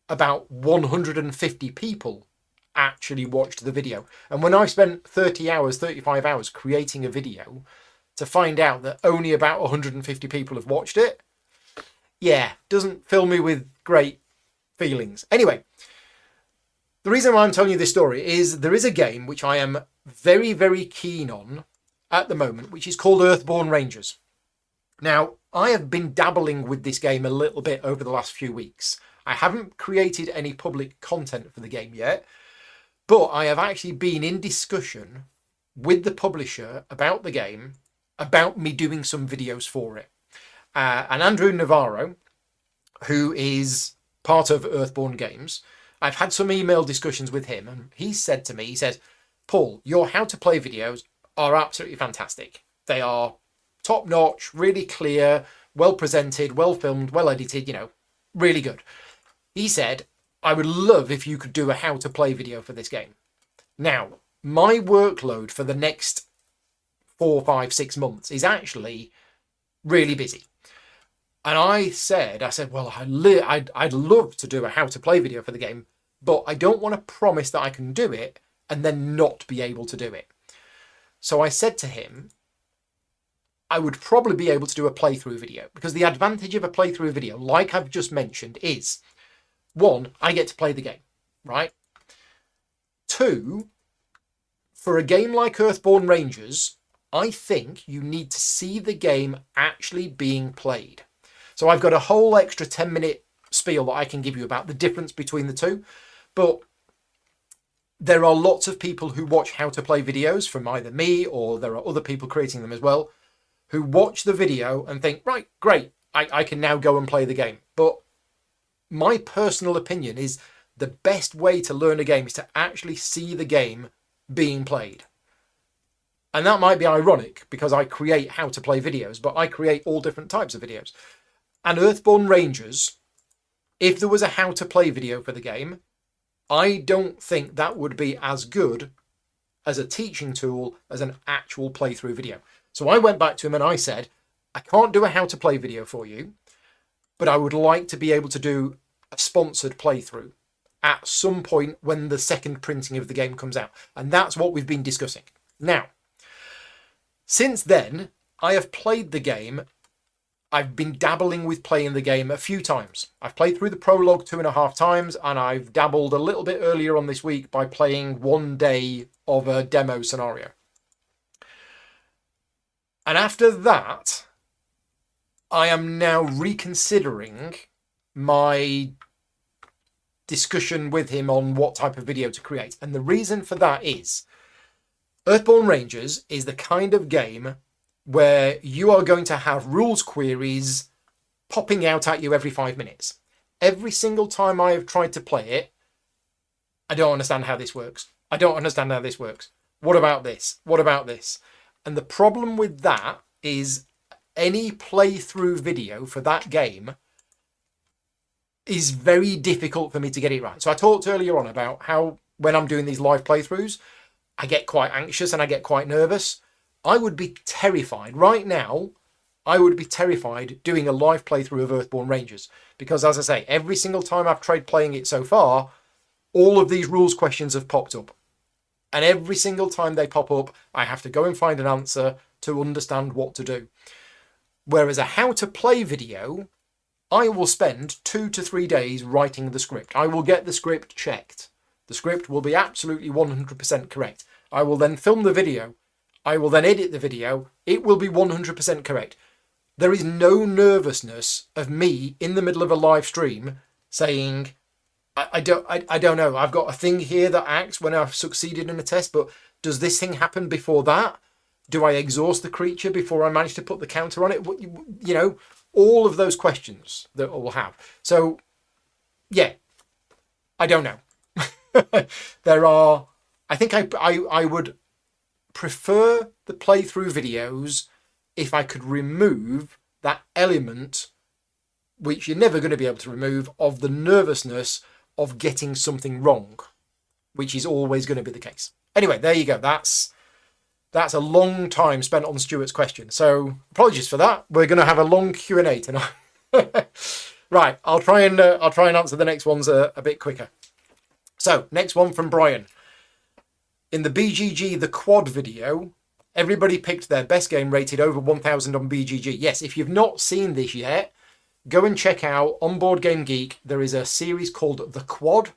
About 150 people actually watched the video. And when I spent 30 hours, 35 hours creating a video to find out that only about 150 people have watched it, yeah, doesn't fill me with great feelings. Anyway, the reason why I'm telling you this story is there is a game which I am very, very keen on at the moment, which is called Earthborne Rangers. Now, I have been dabbling with this game a little bit over the last few weeks. I haven't created any public content for the game yet, but I have actually been in discussion with the publisher about the game, about me doing some videos for it. Uh, and Andrew Navaro, who is part of Earthborne Games, I've had some email discussions with him, and he said to me, he said, Paul, your how to play videos are absolutely fantastic. They are top notch, really clear, well presented, well filmed, well edited, you know, really good. He said, I would love if you could do a how to play video for this game. Now, my workload for the next four, five, six months is actually really busy. And I said, I said, well, li- I'd, I'd love to do a how to play video for the game, but I don't want to promise that I can do it and then not be able to do it. So I said to him, I would probably be able to do a playthrough video because the advantage of a playthrough video, like I've just mentioned, is one, I get to play the game, right? Two, for a game like Earthborne Rangers, I think you need to see the game actually being played. So I've got a whole extra 10 minute spiel that I can give you about the difference between the two. But there are lots of people who watch how to play videos from either me or there are other people creating them as well who watch the video and think, right, great, I, I can now go and play the game. But my personal opinion is the best way to learn a game is to actually see the game being played. And that might be ironic because I create how to play videos, but I create all different types of videos. And Earthborne Rangers, if there was a how to play video for the game, I don't think that would be as good as a teaching tool as an actual playthrough video. So I went back to him and I said, I can't do a how to play video for you, but I would like to be able to do a sponsored playthrough at some point when the second printing of the game comes out. And that's what we've been discussing. Now, since then, I have played the game. I've been dabbling with playing the game a few times. I've played through the prologue two and a half times, and I've dabbled a little bit earlier on this week by playing one day of a demo scenario. And after that, I am now reconsidering my discussion with him on what type of video to create. And the reason for that is Earthborne Rangers is the kind of game where you are going to have rules queries popping out at you every five minutes. Every single time I have tried to play it, I don't understand how this works. I don't understand how this works. What about this? What about this? And the problem with that is any playthrough video for that game is very difficult for me to get it right. So I talked earlier on about how when I'm doing these live playthroughs, I get quite anxious and I get quite nervous. I would be terrified right now. I would be terrified doing a live playthrough of Earthborne Rangers because, as I say, every single time I've tried playing it so far, all of these rules questions have popped up. And every single time they pop up, I have to go and find an answer to understand what to do. Whereas a how to play video, I will spend two to three days writing the script. I will get the script checked. The script will be absolutely 100% correct. I will then film the video. I will then edit the video. It will be 100% correct. There is no nervousness of me in the middle of a live stream saying, I, don't I, I don't know. I've got a thing here that acts when I've succeeded in a test, but does this thing happen before that? Do I exhaust the creature before I manage to put the counter on it? You know, all of those questions that we'll have. So, yeah, I don't know. there are I think I, I, I would prefer the playthrough videos if I could remove that element, which you're never going to be able to remove, of the nervousness of getting something wrong, which is always going to be the case. Anyway, there you go. That's that's a long time spent on Stuart's question. So apologies for that. We're going to have a long Q and A tonight. right, I'll try and uh, I'll try and answer the next ones a, a bit quicker. So next one from Brian in the BGG the quad video, everybody picked their best game rated over 1000 on BGG. Yes, if you've not seen this yet, go and check out on Board Game Geek. There is a series called The Quad,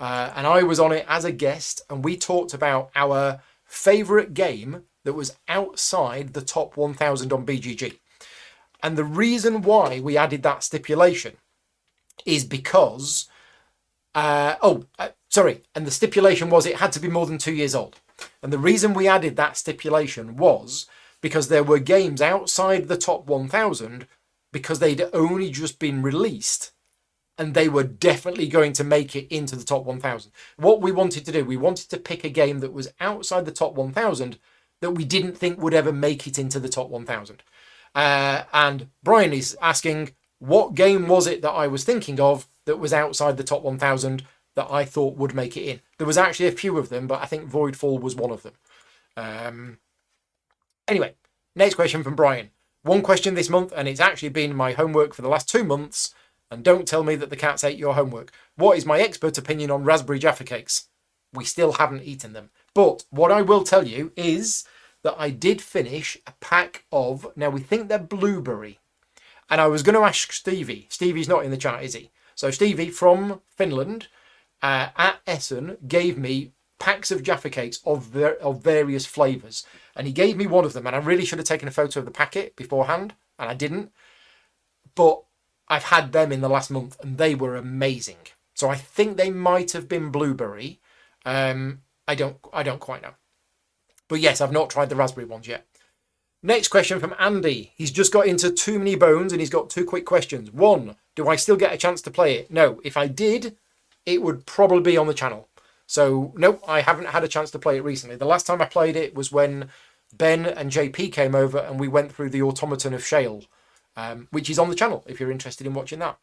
uh, and I was on it as a guest, and we talked about our favourite game that was outside the top 1000 on BGG. And the reason why we added that stipulation is because, uh, oh, uh, Sorry, and the stipulation was it had to be more than two years old. And the reason we added that stipulation was because there were games outside the top 1000 because they'd only just been released and they were definitely going to make it into the top 1000. What we wanted to do, we wanted to pick a game that was outside the top 1000 that we didn't think would ever make it into the top 1000. Uh, and Brian is asking, what game was it that I was thinking of that was outside the top 1000 that I thought would make it in. There was actually a few of them, but I think Voidfall was one of them. Um, anyway, next question from Brian. One question this month, and it's actually been my homework for the last two months. And don't tell me that the cats ate your homework. What is my expert opinion on raspberry Jaffa cakes? We still haven't eaten them. But what I will tell you is that I did finish a pack of, now we think they're blueberry. And I was going to ask Stevie. Stevie's not in the chat, is he? So, Stevie from Finland, uh, at Essen gave me packs of Jaffa cakes of, ver- of various flavours. And he gave me one of them, and I really should have taken a photo of the packet beforehand, and I didn't. But I've had them in the last month, and they were amazing. So I think they might have been blueberry. Um, I don't, I don't quite know. But yes, I've not tried the raspberry ones yet. Next question from Andy. He's just got into Too Many Bones and he's got two quick questions. One, do I still get a chance to play it? No. If I did, it would probably be on the channel. So, nope, I haven't had a chance to play it recently. The last time I played it was when Ben and JP came over and we went through the Automaton of Shale, um, which is on the channel if you're interested in watching that.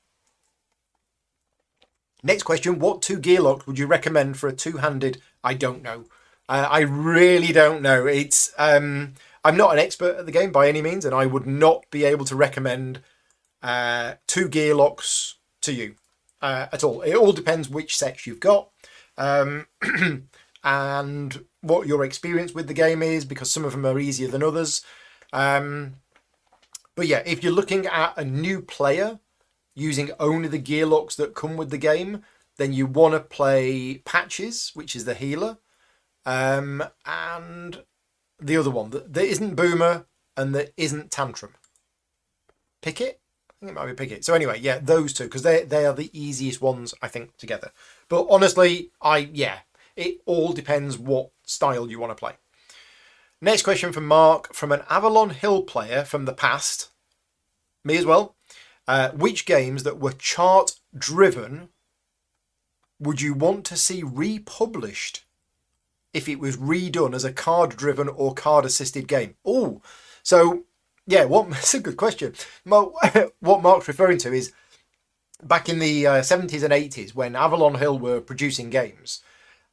Next question What two Gearlocs would you recommend for a two handed? I don't know. Uh, I really don't know. It's um, I'm not an expert at the game by any means, and I would not be able to recommend uh, two Gearlocs to you uh, at all. It all depends which sex you've got um, and what your experience with the game is, because some of them are easier than others. Um, but yeah, if you're looking at a new player using only the Gearlocs that come with the game, then you want to play Patches, which is the healer, um, and the other one that there isn't Boomer and there isn't Tantrum. Pick it think it might be Picket. So anyway, yeah, those two because they they are the easiest ones I think together. But honestly, I yeah, it all depends what style you want to play. Next question from Mark from an Avalon Hill player from the past. Me as well. Uh, which games that were chart driven would you want to see republished if it was redone as a card driven or card assisted game? Oh, so yeah, what that's a good question. What Mark's referring to is back in the uh, 70s and 80s when Avalon Hill were producing games.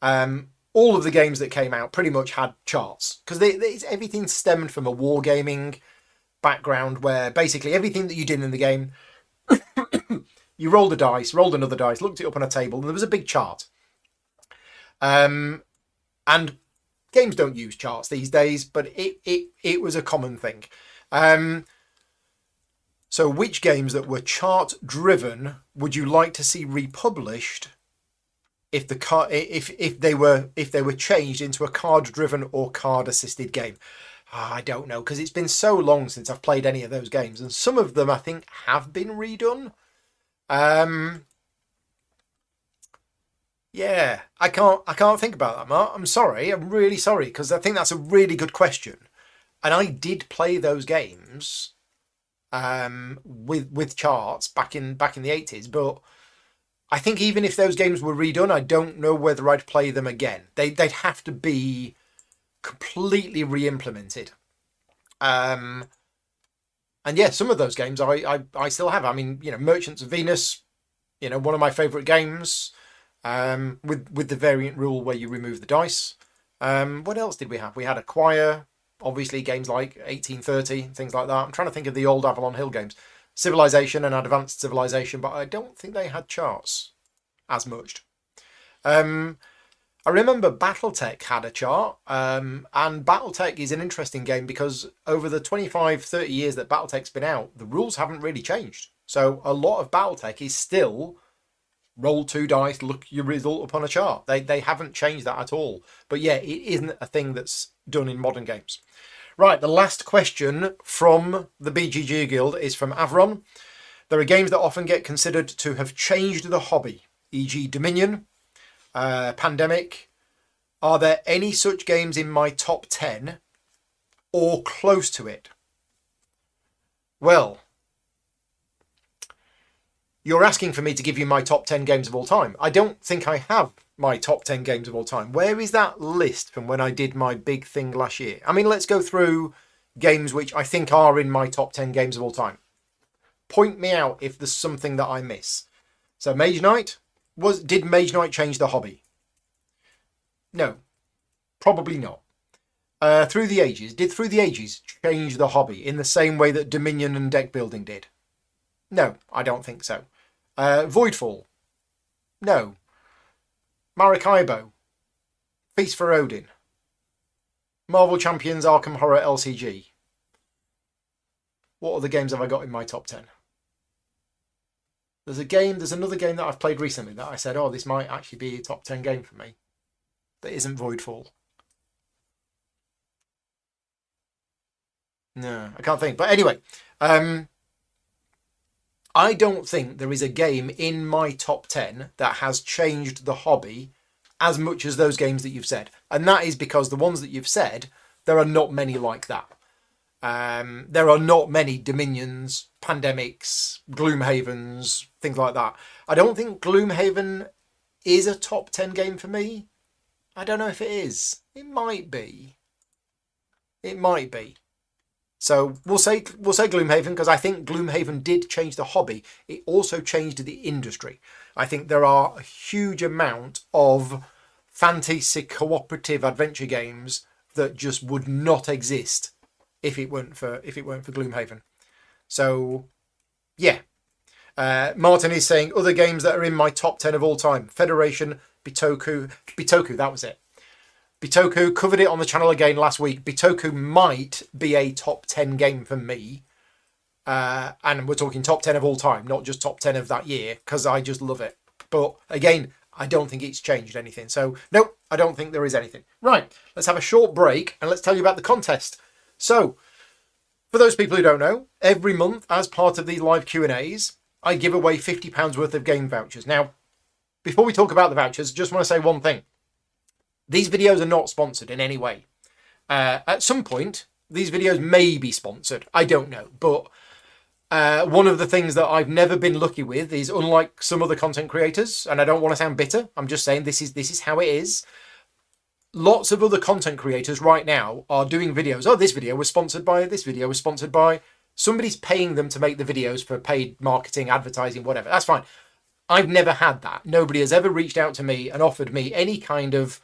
Um, all of the games that came out pretty much had charts because everything stemmed from a wargaming background where basically everything that you did in the game, you rolled a dice, rolled another dice, looked it up on a table, and there was a big chart. Um, and games don't use charts these days, but it it it was a common thing. Um, so, which games that were chart driven would you like to see republished if the car if if they were if they were changed into a card driven or card assisted game? Oh, I don't know because it's been so long since I've played any of those games, and some of them I think have been redone. Um, yeah, I can't I can't think about that, Mark. I'm sorry. I'm really sorry because I think that's a really good question, and I did play those games um, with with charts back in back in the eighties, but. I think even if those games were redone, I don't know whether I'd play them again. They they'd have to be completely re-implemented. Um, and yeah, some of those games I, I I still have. I mean, you know, Merchants of Venus, you know, one of my favourite games um, with with the variant rule where you remove the dice. Um, what else did we have? We had Acquire, obviously games like 1830, things like that. I'm trying to think of the old Avalon Hill games, Civilization and Advanced Civilization, but I don't think they had charts as much. Um, I remember BattleTech had a chart, um, and BattleTech is an interesting game because over the 25, 30 years that BattleTech's been out, the rules haven't really changed. So a lot of BattleTech is still roll two dice, look your result upon a chart. They they haven't changed that at all. But yeah, it isn't a thing that's done in modern games. Right, the last question from the BGG Guild is from Avron. There are games that often get considered to have changed the hobby, e.g., Dominion, uh, Pandemic. Are there any such games in my top 10 or close to it? Well, you're asking for me to give you my top 10 games of all time. I don't think I have my top 10 games of all time. Where is that list from when I did my big thing last year? I mean, let's go through games which I think are in my top 10 games of all time. Point me out if there's something that I miss. So Mage Knight was did Mage Knight change the hobby? No. Probably not. Uh, through the ages, did Through the Ages change the hobby in the same way that Dominion and deck building did? No, I don't think so. Uh, Voidfall. No. Maracaibo. Feast for Odin. Marvel Champions Arkham Horror LCG. What other games have I got in my top 10? There's a game, there's another game that I've played recently that I said, oh, this might actually be a top 10 game for me. That isn't Voidfall. No, I can't think. But anyway, um, I don't think there is a game in my top 10 that has changed the hobby as much as those games that you've said. And that is because the ones that you've said, there are not many like that. Um, there are not many Dominions, Pandemics, Gloomhavens, things like that. I don't think Gloomhaven is a top 10 game for me. I don't know if it is. It might be. It might be. So we'll say we'll say Gloomhaven because I think Gloomhaven did change the hobby. It also changed the industry. I think there are a huge amount of fantasy cooperative adventure games that just would not exist if it weren't for if it weren't for Gloomhaven. So yeah. Uh, Martin is saying other games that are in my top ten of all time: Federation, Bitoku, Bitoku. That was it. Bitoku covered it on the channel again last week. Bitoku might be a top 10 game for me. Uh, and we're talking top 10 of all time, not just top 10 of that year, because I just love it. But again, I don't think it's changed anything. So, no, I don't think there is anything. Right, let's have a short break and let's tell you about the contest. So, for those people who don't know, every month as part of these live Q&As, I give away £50 worth of game vouchers. Now, before we talk about the vouchers, just want to say one thing. These videos are not sponsored in any way. Uh, at some point, these videos may be sponsored. I don't know. But uh, one of the things that I've never been lucky with is unlike some other content creators, and I don't want to sound bitter, I'm just saying this is this is how it is. lots of other content creators right now are doing videos. Oh, this video was sponsored by, this video was sponsored by. Somebody's paying them to make the videos for paid marketing, advertising, whatever. That's fine. I've never had that. Nobody has ever reached out to me and offered me any kind of,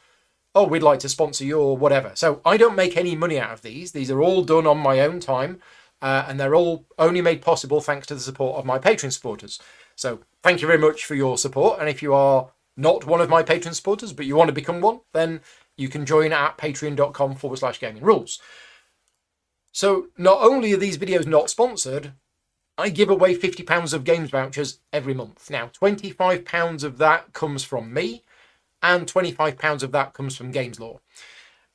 oh, we'd like to sponsor you or whatever. So I don't make any money out of these. These are all done on my own time. Uh, and they're all only made possible thanks to the support of my Patreon supporters. So thank you very much for your support. And if you are not one of my Patreon supporters, but you want to become one, then you can join at patreon.com forward slash gaming rules. So not only are these videos not sponsored, I give away £50 of games vouchers every month. Now, £25 of that comes from me, and £25 of that comes from Games Lore.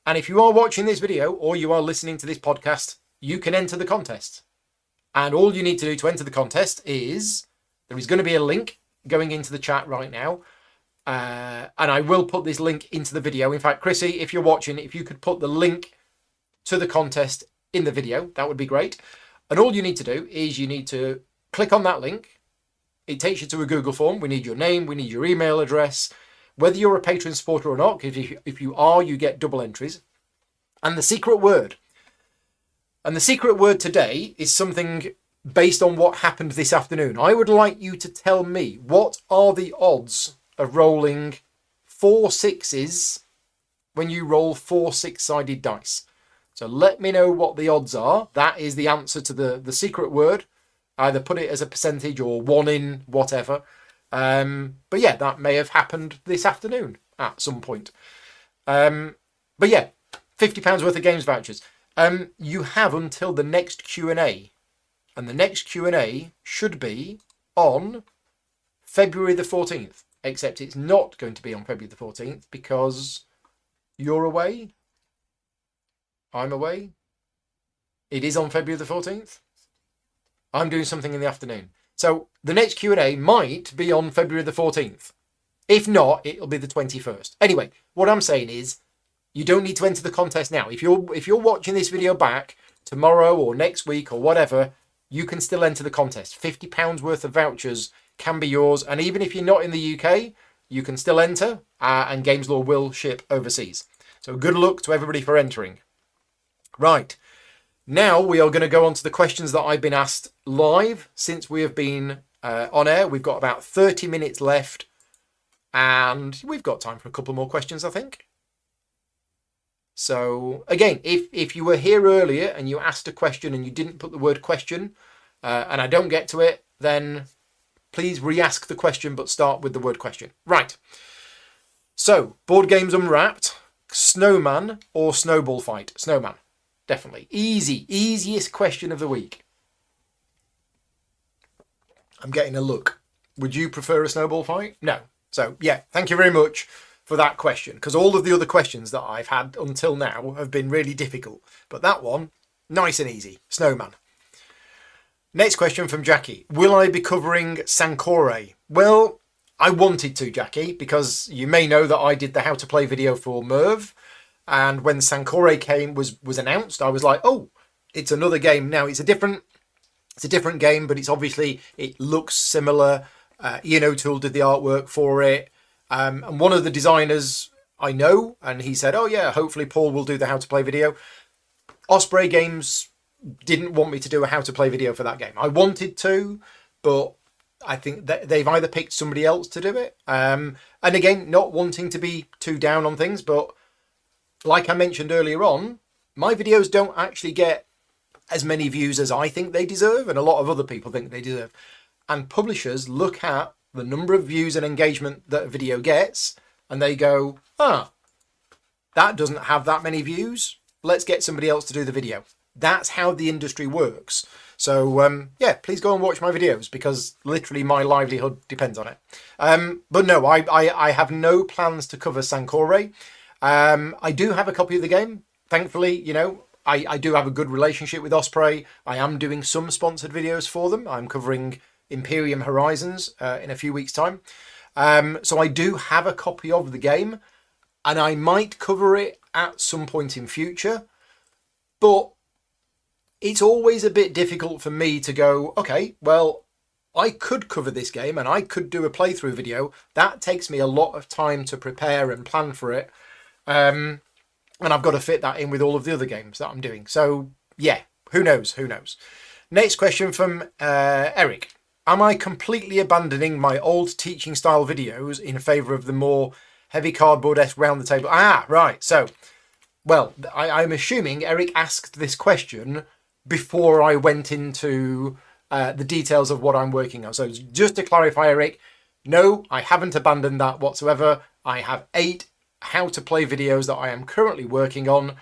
And if you are watching this video or you are listening to this podcast, you can enter the contest. And all you need to do to enter the contest is there is going to be a link going into the chat right now. Uh, and I will put this link into the video. In fact, Chrissy, if you're watching, if you could put the link to the contest in the video, that would be great. And all you need to do is you need to click on that link. It takes you to a Google form. We need your name, we need your email address, whether you're a Patreon supporter or not. If you, if you are, you get double entries. And the secret word. And the secret word today is something based on what happened this afternoon. I would like you to tell me what are the odds of rolling four sixes when you roll four six sided dice. So let me know what the odds are. That is the answer to the, the secret word. Either put it as a percentage or one in whatever. Um, but yeah, that may have happened this afternoon at some point. Um, but yeah, £50 worth of games vouchers. Um, you have until the next Q&A. And the next Q&A should be on February the 14th. Except it's not going to be on February the 14th because you're away. I'm away. It is on February the 14th. I'm doing something in the afternoon. So the next Q&A might be on February the 14th. If not, it'll be the 21st. Anyway, what I'm saying is you don't need to enter the contest now. If you're if you're watching this video back tomorrow or next week or whatever, you can still enter the contest. 50 pounds worth of vouchers can be yours and even if you're not in the UK, you can still enter uh, and Games Lore will ship overseas. So good luck to everybody for entering. Right. Now we are going to go on to the questions that I've been asked live since we have been uh, on air. We've got about 30 minutes left and we've got time for a couple more questions, I think. So again, if, if you were here earlier and you asked a question and you didn't put the word question uh, and I don't get to it, then please re-ask the question but start with the word question. Right. So, board games unwrapped, snowman or snowball fight? Snowman. Definitely. Easy. Easiest question of the week. I'm getting a look. Would you prefer a snowball fight? No. So, yeah, thank you very much for that question because all of the other questions that I've had until now have been really difficult. But that one, nice and easy. Snowman. Next question from Jackie. Will I be covering Sankoré? Well, I wanted to, Jackie, because you may know that I did the how to play video for Merv. And when Sankoré came was was announced, I was like, oh, it's another game. Now it's a different it's a different game, but it's obviously it looks similar. Uh, Ian O'Toole did the artwork for it, um, and one of the designers I know, and he said, oh yeah, hopefully Paul will do the how to play video. Osprey Games didn't want me to do a how to play video for that game. I wanted to, but I think that they've either picked somebody else to do it. Um, and again, not wanting to be too down on things, but like I mentioned earlier on, my videos don't actually get as many views as I think they deserve, and a lot of other people think they deserve. And publishers look at the number of views and engagement that a video gets, and they go, ah, that doesn't have that many views. Let's get somebody else to do the video. That's how the industry works. So um, yeah, please go and watch my videos because literally my livelihood depends on it. Um, but no, I, I, I have no plans to cover Sankoré. Um, I do have a copy of the game. Thankfully, you know, I, I do have a good relationship with Osprey. I am doing some sponsored videos for them. I'm covering Imperium Horizons uh, in a few weeks' time. Um, so I do have a copy of the game, and I might cover it at some point in future. But it's always a bit difficult for me to go, okay, well, I could cover this game and I could do a playthrough video. That takes me a lot of time to prepare and plan for it. Um, and I've got to fit that in with all of the other games that I'm doing. So yeah, who knows? Who knows? Next question from uh, Eric. Am I completely abandoning my old teaching style videos in favour of the more heavy cardboard esque round the table? Ah, right. So, well, I, I'm assuming Eric asked this question before I went into uh, the details of what I'm working on. So, just to clarify, Eric, no, I haven't abandoned that whatsoever. I have eight how to play videos that I am currently working on,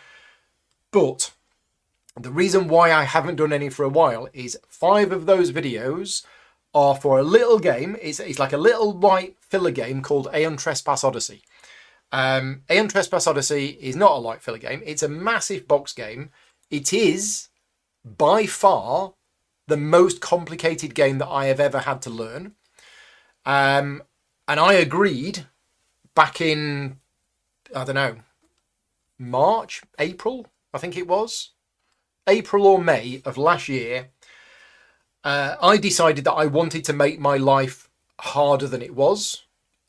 but the reason why I haven't done any for a while is five of those videos are for a little game. It's, it's like a little light filler game called Aeon Trespass Odyssey. Um, Aeon Trespass Odyssey is not a light filler game. It's a massive box game. It is by far the most complicated game that I have ever had to learn. Um, and I agreed back in, I don't know, March, April, I think it was, April or May of last year, uh, I decided that I wanted to make my life harder than it was.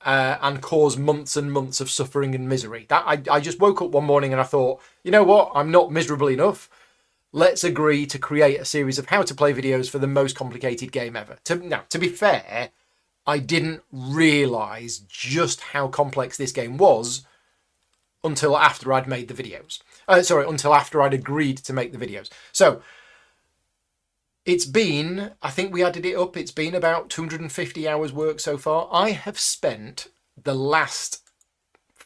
Uh, and cause months and months of suffering and misery. That I, I just woke up one morning and I thought, you know what, I'm not miserable enough. Let's agree to create a series of how to play videos for the most complicated game ever. To, now, to be fair, I didn't realise just how complex this game was until after I'd made the videos. Uh, sorry, until after I'd agreed to make the videos. So it's been, I think we added it up, it's been about 250 hours work so far. I have spent the last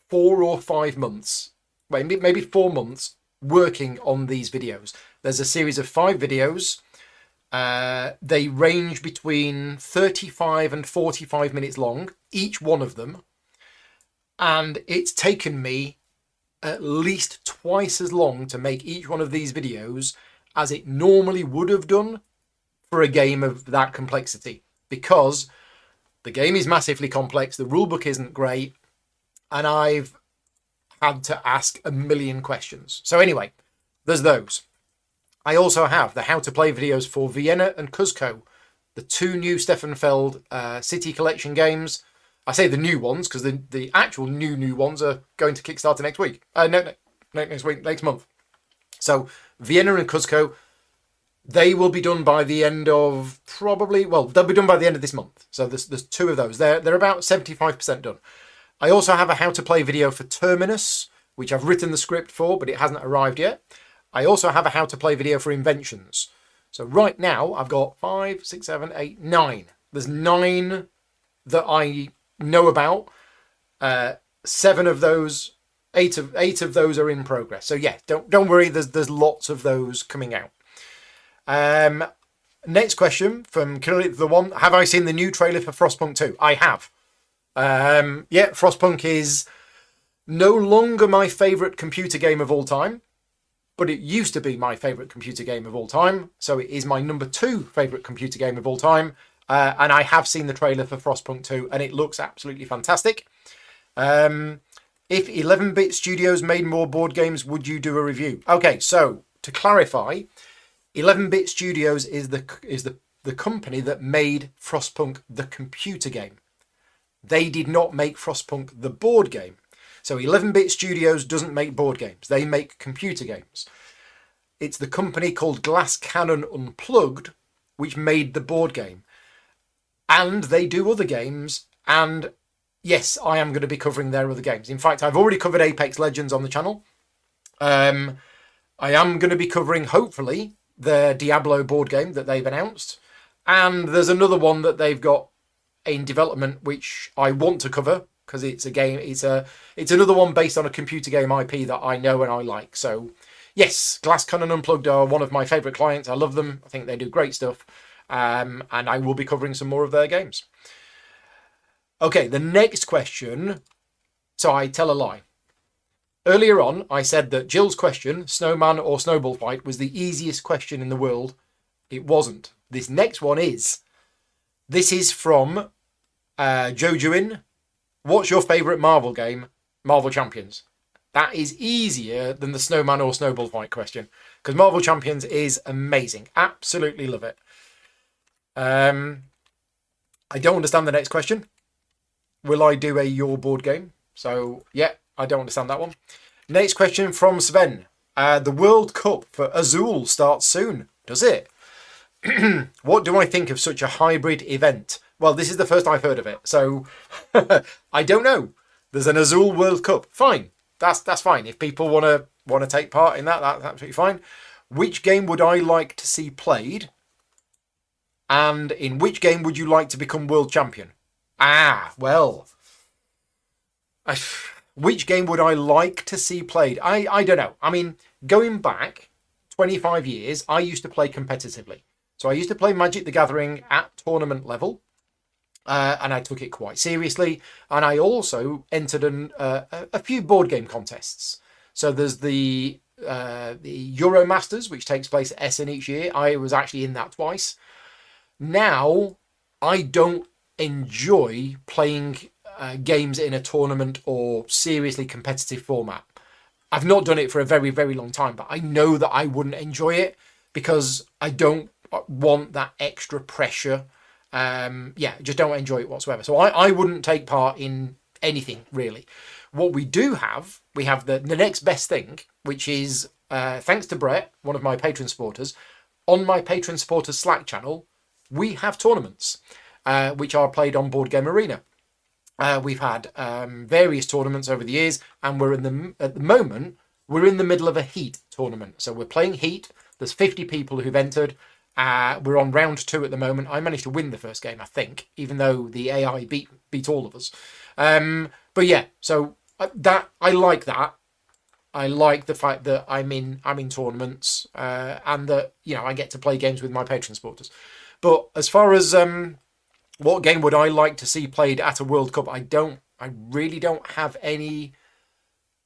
four or five months, maybe four months, working on these videos. There's a series of five videos. Uh, they range between 35 and 45 minutes long, each one of them. And it's taken me at least twice as long to make each one of these videos as it normally would have done for a game of that complexity because the game is massively complex, the rulebook isn't great, and I've had to ask a million questions. So, anyway, there's those. I also have the how to play videos for Vienna and Cuzco, the two new Stefan Feld uh, City Collection games. I say the new ones because the, the actual new new ones are going to Kickstarter next week. Uh, no, no, no, next week, next month. So Vienna and Cuzco, they will be done by the end of probably well, they'll be done by the end of this month. So there's there's two of those. They're they're about seventy five percent done. I also have a how to play video for Terminus, which I've written the script for, but it hasn't arrived yet. I also have a how to play video for Inventions. So right now I've got five, six, seven, eight, nine. There's nine that I know about. Uh, seven of those, eight of eight of those are in progress. So yeah, don't don't worry. There's there's lots of those coming out. Um, next question from the one: Have I seen the new trailer for Frostpunk 2? I have. Um, yeah, Frostpunk is no longer my favourite computer game of all time, but it used to be my favourite computer game of all time. So it is my number two favourite computer game of all time. Uh, and I have seen the trailer for Frostpunk 2, and it looks absolutely fantastic. Um, if 11 bit studios made more board games, would you do a review? Okay, so to clarify, 11 bit studios is the is the, the company that made Frostpunk the computer game. They did not make Frostpunk the board game. So 11 bit studios doesn't make board games, they make computer games. It's the company called Glass Cannon Unplugged which made the board game and they do other games. And yes, I am going to be covering their other games. In fact, I've already covered Apex Legends on the channel. Um, I am going to be covering, hopefully, their Diablo board game that they've announced. And there's another one that they've got in development which I want to cover because it's a game. It's a it's another one based on a computer game IP that I know and I like. So yes, Glass Cannon Unplugged are one of my favourite clients. I love them. I think they do great stuff um, and I will be covering some more of their games. Okay, the next question. So I tell a lie. Earlier on, I said that Jill's question, snowman or snowball fight, was the easiest question in the world. It wasn't. This next one is. This is from uh, Joe What's your favourite Marvel game? Marvel Champions. That is easier than the snowman or snowball fight question because Marvel Champions is amazing. Absolutely love it. Um, I don't understand the next question. Will I do a your board game? So, yeah, I don't understand that one. Next question from Sven. Uh, the World Cup for Azul starts soon, does it? what do I think of such a hybrid event? Well, this is the first I've heard of it, so I don't know. There's an Azul World Cup. Fine, that's that's fine. If people want to want to take part in that, that's absolutely fine. Which game would I like to see played? And in which game would you like to become world champion? Ah, well, I, which game would I like to see played? I I don't know. I mean, going back 25 years, I used to play competitively. So I used to play Magic the Gathering at tournament level. Uh, and I took it quite seriously. And I also entered an, uh, a few board game contests. So there's the uh, the Euromasters, which takes place at Essen each year. I was actually in that twice. Now I don't enjoy playing uh, games in a tournament or seriously competitive format. I've not done it for a very, very long time, but I know that I wouldn't enjoy it because I don't want that extra pressure um, yeah, just don't enjoy it whatsoever. So I, I wouldn't take part in anything really. What we do have, we have the, the next best thing, which is uh, thanks to Brett, one of my patron supporters, on my patron supporters Slack channel, we have tournaments uh, which are played on Board Game Arena. Uh, we've had um, various tournaments over the years, and we're in the at the moment we're in the middle of a heat tournament. So we're playing heat. There's 50 people who've entered. Uh, we're on round two at the moment. I managed to win the first game, I think, even though the AI beat beat all of us. Um, but yeah, so uh, that I like that. I like the fact that I'm in I'm in tournaments uh, and that you know I get to play games with my patron supporters. But as far as um, what game would I like to see played at a World Cup, I don't. I really don't have any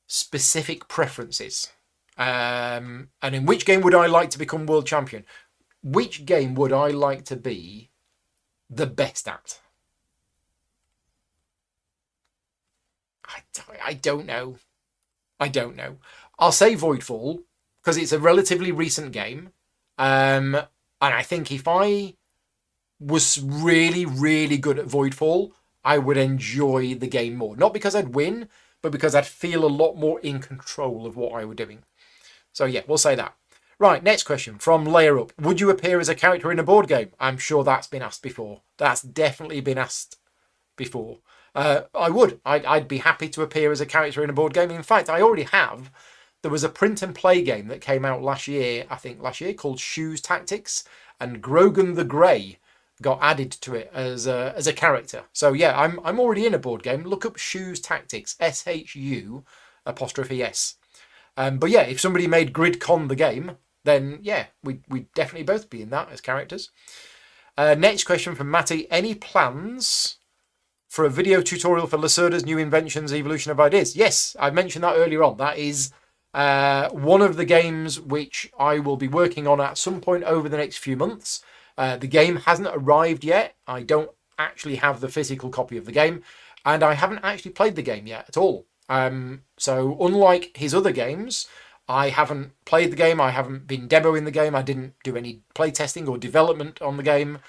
specific preferences. Um, and in which game would I like to become world champion? which game would I like to be the best at? I, I don't know. I don't know. I'll say Voidfall because it's a relatively recent game. Um, and I think if I was really, really good at Voidfall, I would enjoy the game more. Not because I'd win, but because I'd feel a lot more in control of what I were doing. So yeah, we'll say that. Right, next question from Layer Up. Would you appear as a character in a board game? I'm sure that's been asked before. That's definitely been asked before. Uh, I would. I'd, I'd be happy to appear as a character in a board game. In fact, I already have. There was a print and play game that came out last year, I think last year, called Shu's Tactics, and Grogan the Grey got added to it as a, as a character. So yeah, I'm I'm already in a board game. Look up Shu's Tactics, S H U apostrophe S. Um, but yeah, if somebody made GridCon the game, then yeah, we we'd definitely both be in that as characters. Uh, next question from Matty. Any plans for a video tutorial for Lacerda's new inventions, evolution of ideas? Yes, I mentioned that earlier on. That is uh, one of the games which I will be working on at some point over the next few months. Uh, the game hasn't arrived yet. I don't actually have the physical copy of the game, and I haven't actually played the game yet at all. Um, so, unlike his other games, I haven't played the game. I haven't been demoing the game. I didn't do any playtesting or development on the game.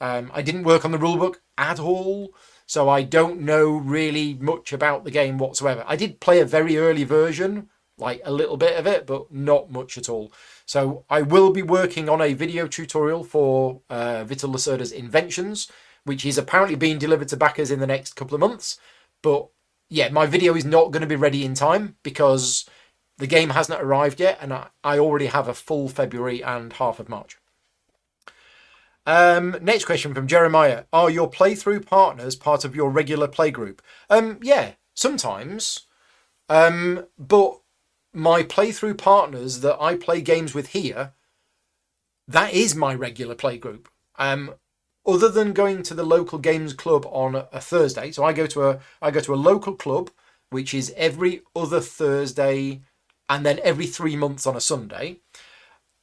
Um, I didn't work on the rulebook at all, so I don't know really much about the game whatsoever. I did play a very early version, like a little bit of it, but not much at all. So I will be working on a video tutorial for uh, Vital Lacerda's Inventions, which is apparently being delivered to backers in the next couple of months. But yeah, my video is not going to be ready in time because the game hasn't arrived yet, and I, I already have a full February and half of March. Um, next question from Jeremiah: Are your playthrough partners part of your regular playgroup? Um, yeah, sometimes. Um, but my playthrough partners that I play games with here, that is my regular playgroup. Um, other than going to the local games club on a, a Thursday, so I go to a I go to a local club, which is every other Thursday and then every three months on a Sunday.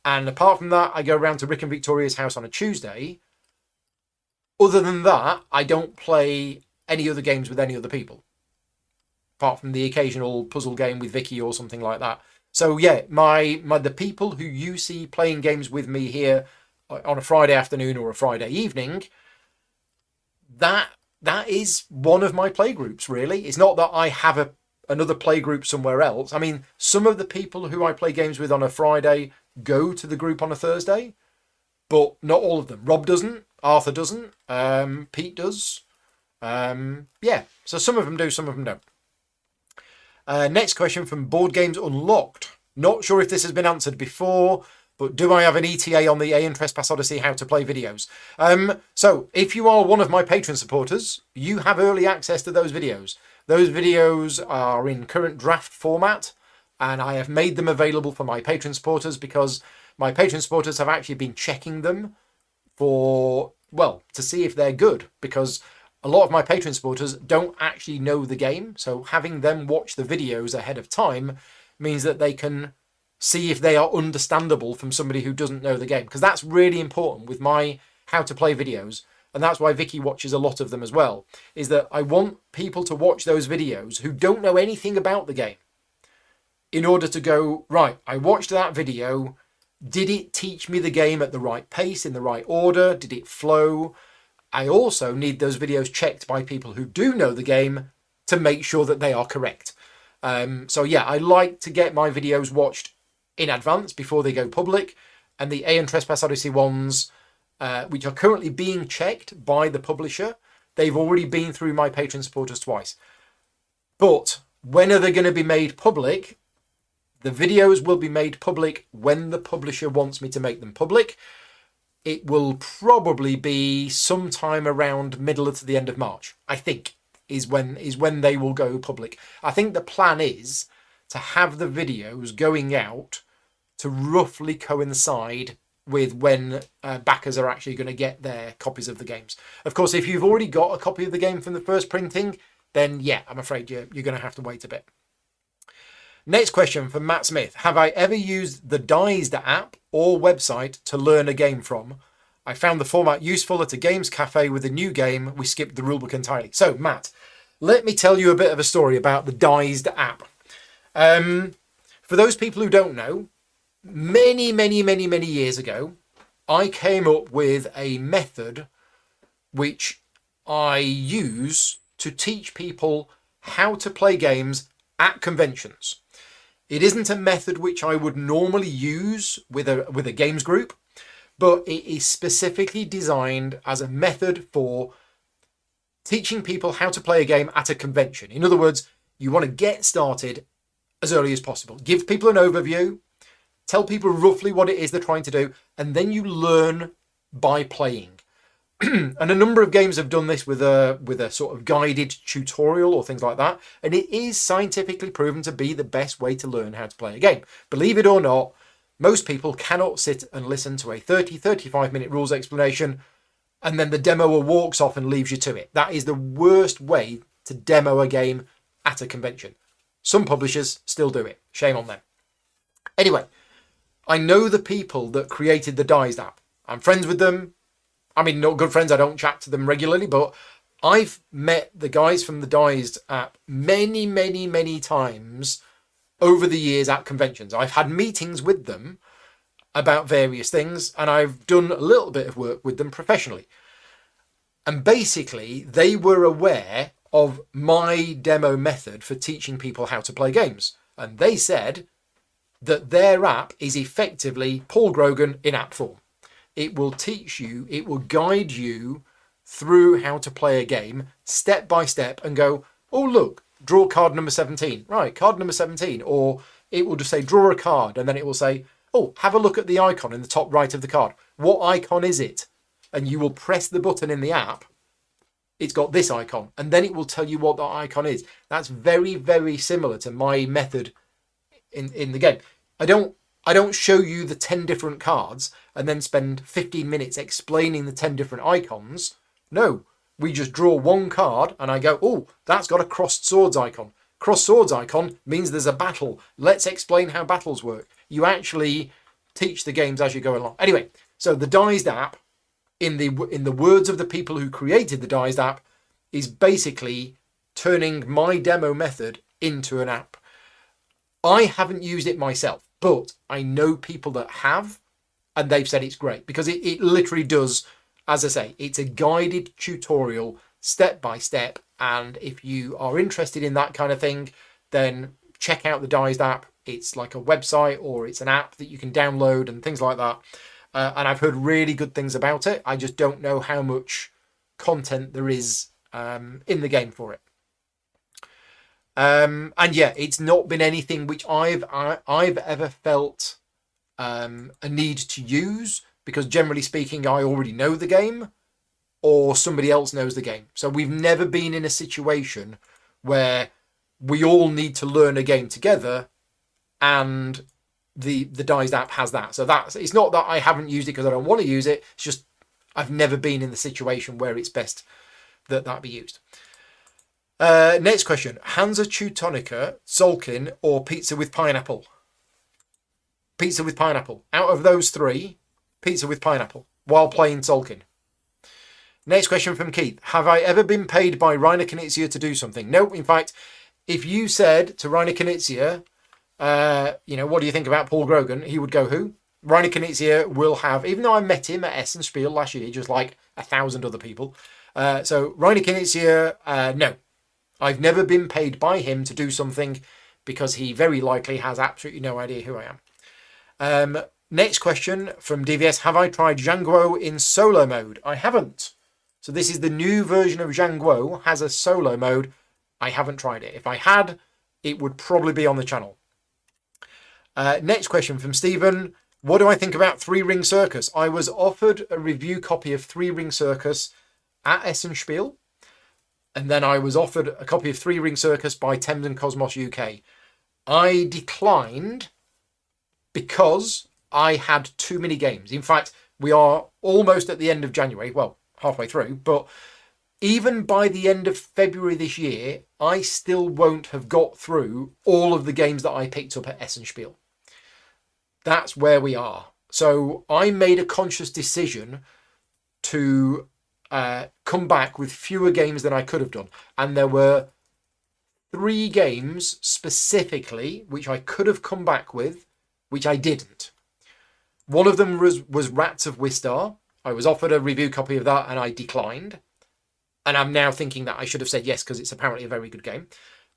And apart from that, I go around to Rick and Victoria's house on a Tuesday. Other than that, I don't play any other games with any other people. Apart from the occasional puzzle game with Vicky or something like that. So yeah, my, my the people who you see playing games with me here on a Friday afternoon or a Friday evening, that that is one of my playgroups really. It's not that I have a another play group somewhere else. I mean, some of the people who I play games with on a Friday go to the group on a Thursday, but not all of them. Rob doesn't, Arthur doesn't, um, Pete does. Um, yeah, so some of them do, some of them don't. Uh, next question from Board Games Unlocked. Not sure if this has been answered before, but do I have an ETA on the Aeon Trespass Odyssey how to play videos? Um, so, if you are one of my Patreon supporters, you have early access to those videos. Those videos are in current draft format, and I have made them available for my Patreon supporters because my Patreon supporters have actually been checking them for, well, to see if they're good because a lot of my Patreon supporters don't actually know the game. So having them watch the videos ahead of time means that they can see if they are understandable from somebody who doesn't know the game. Because that's really important with my how to play videos. And that's why Vicky watches a lot of them as well. Is that I want people to watch those videos who don't know anything about the game in order to go, right, I watched that video. Did it teach me the game at the right pace, in the right order? Did it flow? I also need those videos checked by people who do know the game to make sure that they are correct. Um, so yeah, I like to get my videos watched in advance before they go public, and the Aeon Trespass Odyssey ones, uh, which are currently being checked by the publisher, they've already been through my Patreon supporters twice. But when are they going to be made public? The videos will be made public when the publisher wants me to make them public it will probably be sometime around middle to the end of March. I think is when is when they will go public. I think the plan is to have the videos going out to roughly coincide with when uh, backers are actually going to get their copies of the games. Of course, if you've already got a copy of the game from the first printing, then yeah, I'm afraid you're, you're going to have to wait a bit. Next question from Matt Smith. Have I ever used the Dized app or website to learn a game from? I found the format useful at a games cafe with a new game. We skipped the rulebook entirely. So, Matt, let me tell you a bit of a story about the Dized app. Um, for those people who don't know, many, many, many, many years ago, I came up with a method which I use to teach people how to play games at conventions. It isn't a method which I would normally use with a with a games group, but it is specifically designed as a method for teaching people how to play a game at a convention. In other words, you want to get started as early as possible. Give people an overview, tell people roughly what it is they're trying to do, and then you learn by playing. and a number of games have done this with a with a sort of guided tutorial or things like that and it is scientifically proven to be the best way to learn how to play a game. Believe it or not most people cannot sit and listen to a 30 35 minute rules explanation and then the demoer walks off and leaves you to it. That is the worst way to demo a game at a convention. Some publishers still do it. Shame on them. Anyway i know the people that created the Dized app. I'm friends with them I mean, not good friends. I don't chat to them regularly, but I've met the guys from the Dized app many, many, many times over the years at conventions. I've had meetings with them about various things, and I've done a little bit of work with them professionally. And basically, they were aware of my demo method for teaching people how to play games. And they said that their app is effectively Paul Grogan in app form. It will teach you, it will guide you through how to play a game step by step and go, oh, look, draw card number 17. Right, card number 17. Or it will just say, draw a card. And then it will say, oh, have a look at the icon in the top right of the card. What icon is it? And you will press the button in the app. It's got this icon. And then it will tell you what that icon is. That's very, very similar to my method in, in the game. I don't I don't show you the 10 different cards and then spend 15 minutes explaining the 10 different icons. No, we just draw one card and I go, oh, that's got a crossed swords icon. Crossed swords icon means there's a battle. Let's explain how battles work. You actually teach the games as you go along. Anyway, so the Dized app, in the in the words of the people who created the Dized app, is basically turning my demo method into an app. I haven't used it myself. But I know people that have, and they've said it's great because it, it literally does, as I say, it's a guided tutorial step by step. And if you are interested in that kind of thing, then check out the Dized app. It's like a website or it's an app that you can download and things like that. Uh, and I've heard really good things about it. I just don't know how much content there is um, in the game for it. Um, and yeah, it's not been anything which I've I, have i have ever felt um, a need to use because generally speaking, I already know the game or somebody else knows the game. So we've never been in a situation where we all need to learn a game together and the the Dized app has that. So that's it's not that I haven't used it because I don't want to use it. It's just I've never been in the situation where it's best that that be used. Uh, next question: Hansa Teutonica, Tzolk'in, or pizza with pineapple? Pizza with pineapple. Out of those three, pizza with pineapple while playing Tzolk'in. Next question from Keith: Have I ever been paid by Reiner Knizia to do something? No. In fact, if you said to Reiner Knizia, uh, you know, what do you think about Paul Grogan? He would go, who? Reiner Knizia will have, even though I met him at Essen Spiel last year, just like a thousand other people. Uh, so Reiner Knizia, uh, no, I've never been paid by him to do something because he very likely has absolutely no idea who I am. Um, next question from DVS Have I tried Zhanguo in solo mode? I haven't. So this is the new version of Zhanguo, has a solo mode. I haven't tried it. If I had, it would probably be on the channel. Uh, next question from Stephen. What do I think about Three Ring Circus? I was offered a review copy of Three Ring Circus at Essen Spiel and then I was offered a copy of Three Ring Circus by Thames and Kosmos UK. I declined because I had too many games. In fact, we are almost at the end of January, well, halfway through, but even by the end of February this year, I still won't have got through all of the games that I picked up at Essen Spiel. That's where we are. So I made a conscious decision to uh, come back with fewer games than I could have done. And there were three games specifically which I could have come back with, which I didn't. One of them was, was Rats of Wistar. I was offered a review copy of that and I declined. And I'm now thinking that I should have said yes because it's apparently a very good game.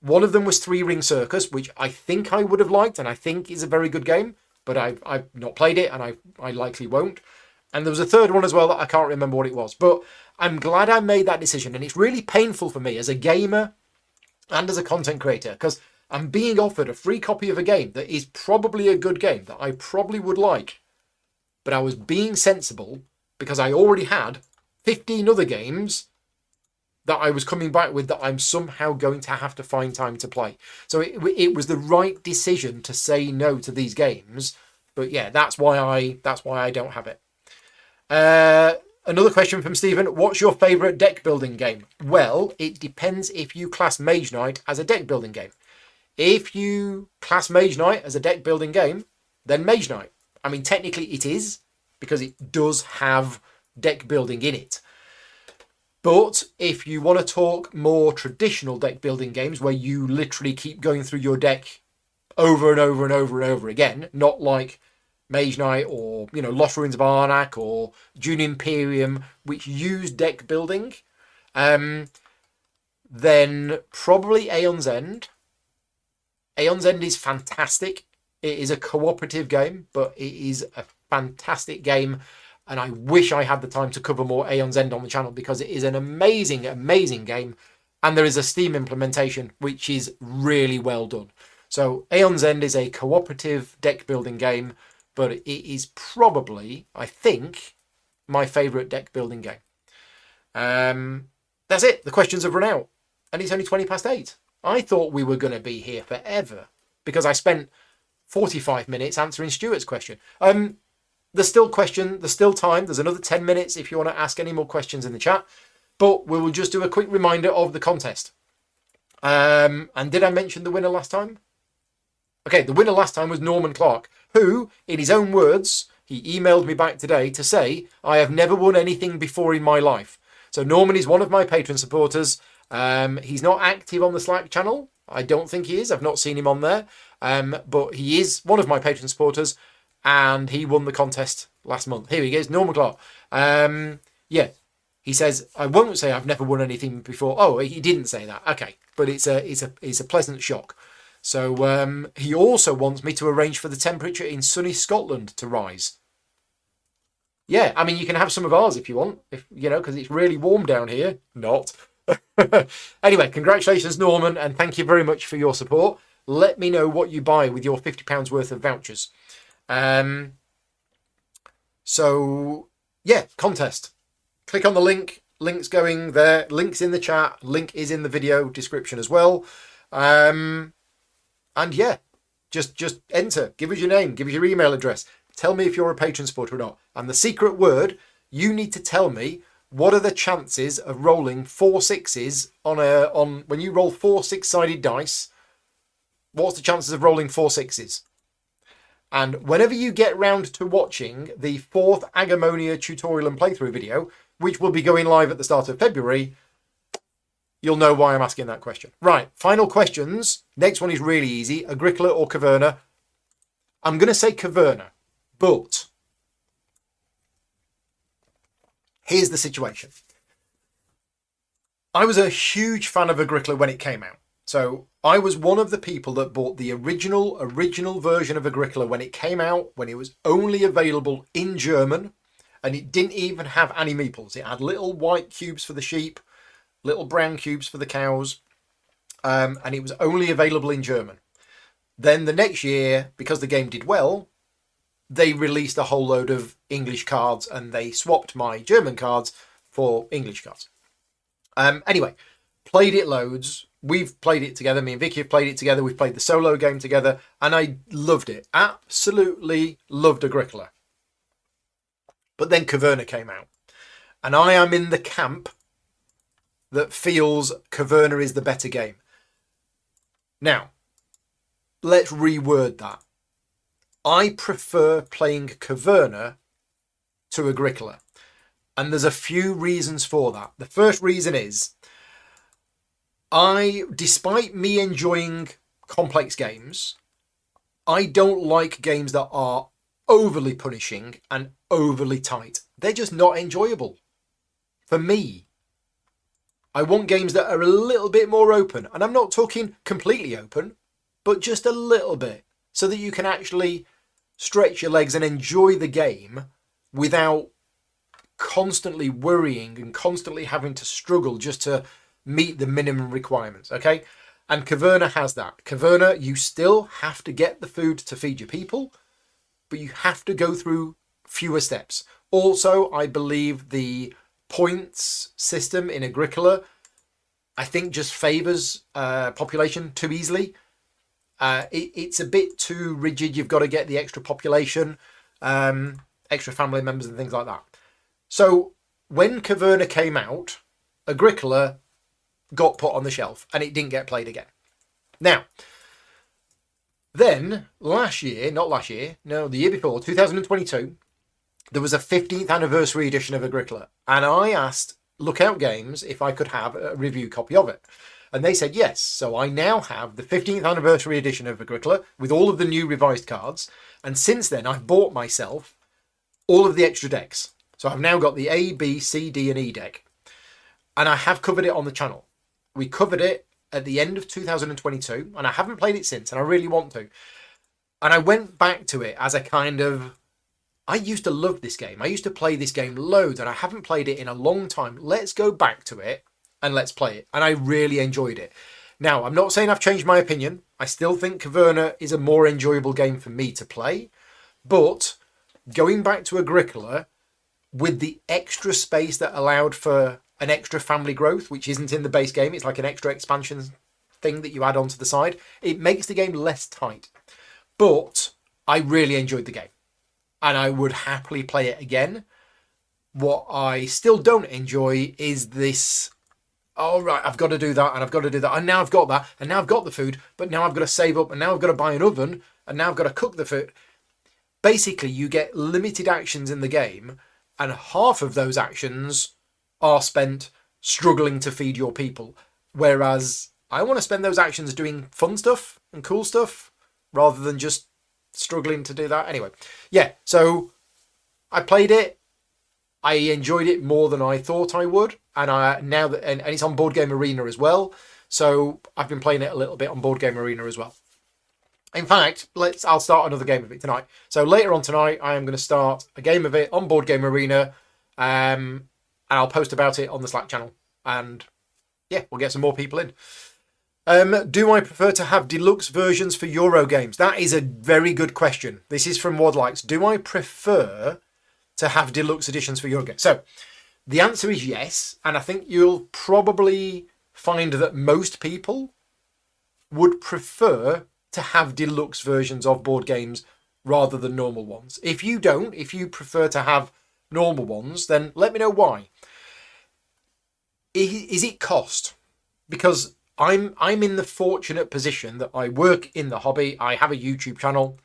One of them was Three Ring Circus, which I think I would have liked and I think is a very good game, but I've, I've not played it and I, I likely won't. And there was a third one as well that I can't remember what it was. But I'm glad I made that decision. And it's really painful for me as a gamer and as a content creator because I'm being offered a free copy of a game that is probably a good game that I probably would like. But I was being sensible because I already had 15 other games that I was coming back with that I'm somehow going to have to find time to play. So it, it was the right decision to say no to these games. But yeah, that's why I that's why I don't have it. Uh, Another question from Stephen. What's your favourite deck building game? Well, it depends if you class Mage Knight as a deck building game. If you class Mage Knight as a deck building game, then Mage Knight. I mean, technically it is, because it does have deck building in it. But if you want to talk more traditional deck building games where you literally keep going through your deck over and over and over and over again, not like Mage Knight or, you know, Lost Ruins of Arnak or Dune Imperium, which use deck building, um, then probably Aeon's End. Aeon's End is fantastic. It is a cooperative game, but it is a fantastic game. And I wish I had the time to cover more Aeon's End on the channel because it is an amazing, amazing game. And there is a Steam implementation which is really well done. So Aeon's End is a cooperative deck building game but it is probably, I think, my favourite deck building game. Um, that's it. The questions have run out, and it's only 20 past 8. I thought we were going to be here forever because I spent 45 minutes answering Stuart's question. Um, there's still question, there's still time. There's another 10 minutes if you want to ask any more questions in the chat. But we will just do a quick reminder of the contest. Um, and did I mention the winner last time? Okay, the winner last time was Norman Clark, who, in his own words, he emailed me back today to say, I have never won anything before in my life. So Norman is one of my patron supporters. Um, he's not active on the Slack channel. I don't think he is. I've not seen him on there. Um, but he is one of my patron supporters, and he won the contest last month. Here he goes, Norman Clark. Um, yeah, he says, I won't say I've never won anything before. Oh, he didn't say that. Okay, but it's a it's a it's a pleasant shock. So um, he also wants me to arrange for the temperature in sunny Scotland to rise. Yeah, I mean you can have some of ours if you want, if you know, because it's really warm down here. Not. anyway, congratulations, Norman, and thank you very much for your support. Let me know what you buy with your fifty pounds worth of vouchers. Um, so yeah, contest. Click on the link. Link's going there. Link's in the chat. Link is in the video description as well. Um, and yeah, just just enter. Give us your name. Give us your email address. Tell me if you're a patron supporter or not. And the secret word, you need to tell me what are the chances of rolling four sixes on a on when you roll four six sided dice. What's the chances of rolling four sixes? And whenever you get round to watching the fourth Agemonia tutorial and playthrough video, which will be going live at the start of February, you'll know why I'm asking that question. Right, final questions. Next one is really easy. Agricola or Caverna? I'm going to say Caverna, but here's the situation. I was a huge fan of Agricola when it came out. So I was one of the people that bought the original, original version of Agricola when it came out, when it was only available in German, and it didn't even have any meeples. It had little white cubes for the sheep, little brown cubes for the cows, um, and it was only available in German. Then the next year, because the game did well, they released a whole load of English cards and they swapped my German cards for English cards. Um, anyway, played it loads, we've played it together. Me and Vicky have played it together. We've played the solo game together, and I loved it. Absolutely loved Agricola. But then Caverna came out, and I am in the camp that feels Caverna is the better game. Now, let's reword that. I prefer playing Caverna to Agricola. And there's a few reasons for that. The first reason is I, despite me enjoying complex games, I don't like games that are overly punishing and overly tight. They're just not enjoyable. For me, I want games that are a little bit more open. And I'm not talking completely open, but just a little bit. So that you can actually stretch your legs and enjoy the game without constantly worrying and constantly having to struggle just to meet the minimum requirements. Okay. And Caverna has that. Caverna, you still have to get the food to feed your people, but you have to go through fewer steps. Also, I believe the points system in Agricola, I think, just favors uh, population too easily. Uh, it, it's a bit too rigid. You've got to get the extra population, um, extra family members, and things like that. So when Caverna came out, Agricola got put on the shelf and it didn't get played again. Now, then last year, not last year, no, the year before, 2022, there was a 15th anniversary edition of Agricola, and I asked Lookout Games if I could have a review copy of it. And they said yes. So I now have the 15th anniversary edition of Agricola with all of the new revised cards. And since then, I've bought myself all of the extra decks. So I've now got the A, B, C, D, and E deck. And I have covered it on the channel we covered it at the end of 2022, and I haven't played it since, and I really want to. And I went back to it as a kind of. I used to love this game. I used to play this game loads, and I haven't played it in a long time. Let's go back to it and let's play it. And I really enjoyed it. Now, I'm not saying I've changed my opinion. I still think Caverna is a more enjoyable game for me to play. But going back to Agricola, with the extra space that allowed for an extra family growth, which isn't in the base game. It's like an extra expansion thing that you add onto the side. It makes the game less tight. But I really enjoyed the game. And I would happily play it again. What I still don't enjoy is this all right, I've got to do that and I've got to do that. And now I've got that and now I've got the food, but now I've got to save up and now I've got to buy an oven and now I've got to cook the food. Basically, you get limited actions in the game, and half of those actions are spent struggling to feed your people. Whereas I want to spend those actions doing fun stuff and cool stuff rather than just struggling to do that. Anyway, yeah, so I played it. I enjoyed it more than I thought I would, and I now that and, and it's on Board Game Arena as well. So I've been playing it a little bit on Board Game Arena as well. In fact, let's. I'll start another game of it tonight. So later on tonight, I am going to start a game of it on Board Game Arena, um, and I'll post about it on the Slack channel. And yeah, we'll get some more people in. Um, do I prefer to have deluxe versions for Euro games? That is a very good question. This is from Wadlikes. Do I prefer to have deluxe editions for Euro games? So the answer is yes, and I think you'll probably find that most people would prefer to have deluxe versions of board games rather than normal ones. If you don't, if you prefer to have normal ones, then let me know why. Is it cost? Because I'm I'm in the fortunate position that I work in the hobby. I have a YouTube channel,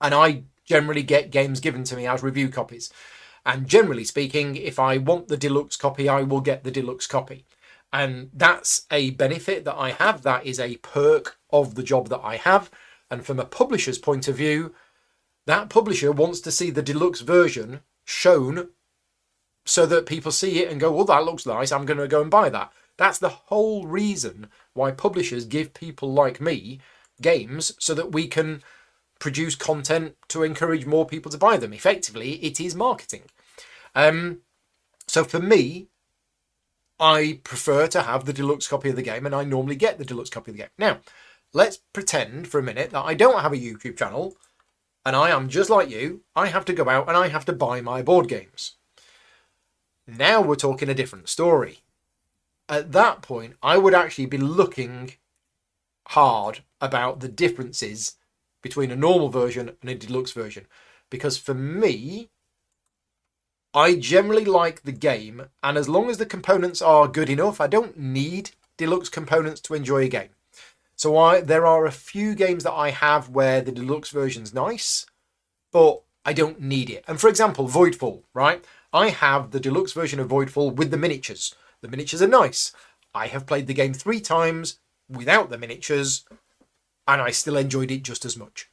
and I generally get games given to me as review copies. And generally speaking, if I want the deluxe copy, I will get the deluxe copy. And that's a benefit that I have. That is a perk of the job that I have. And from a publisher's point of view, that publisher wants to see the deluxe version shown so that people see it and go, well, that looks nice. I'm going to go and buy that. That's the whole reason why publishers give people like me games so that we can produce content to encourage more people to buy them. Effectively, it is marketing. Um, so for me, I prefer to have the deluxe copy of the game, and I normally get the deluxe copy of the game. Now, let's pretend for a minute that I don't have a YouTube channel, and I am just like you. I have to go out and I have to buy my board games. Now we're talking a different story. At that point, I would actually be looking hard about the differences between a normal version and a deluxe version. Because for me, I generally like the game, and as long as the components are good enough, I don't need deluxe components to enjoy a game. So I there are a few games that I have where the deluxe version's nice, but I don't need it. And for example, Voidfall, right? I have the deluxe version of Voidfall with the miniatures. The miniatures are nice. I have played the game three times without the miniatures, and I still enjoyed it just as much.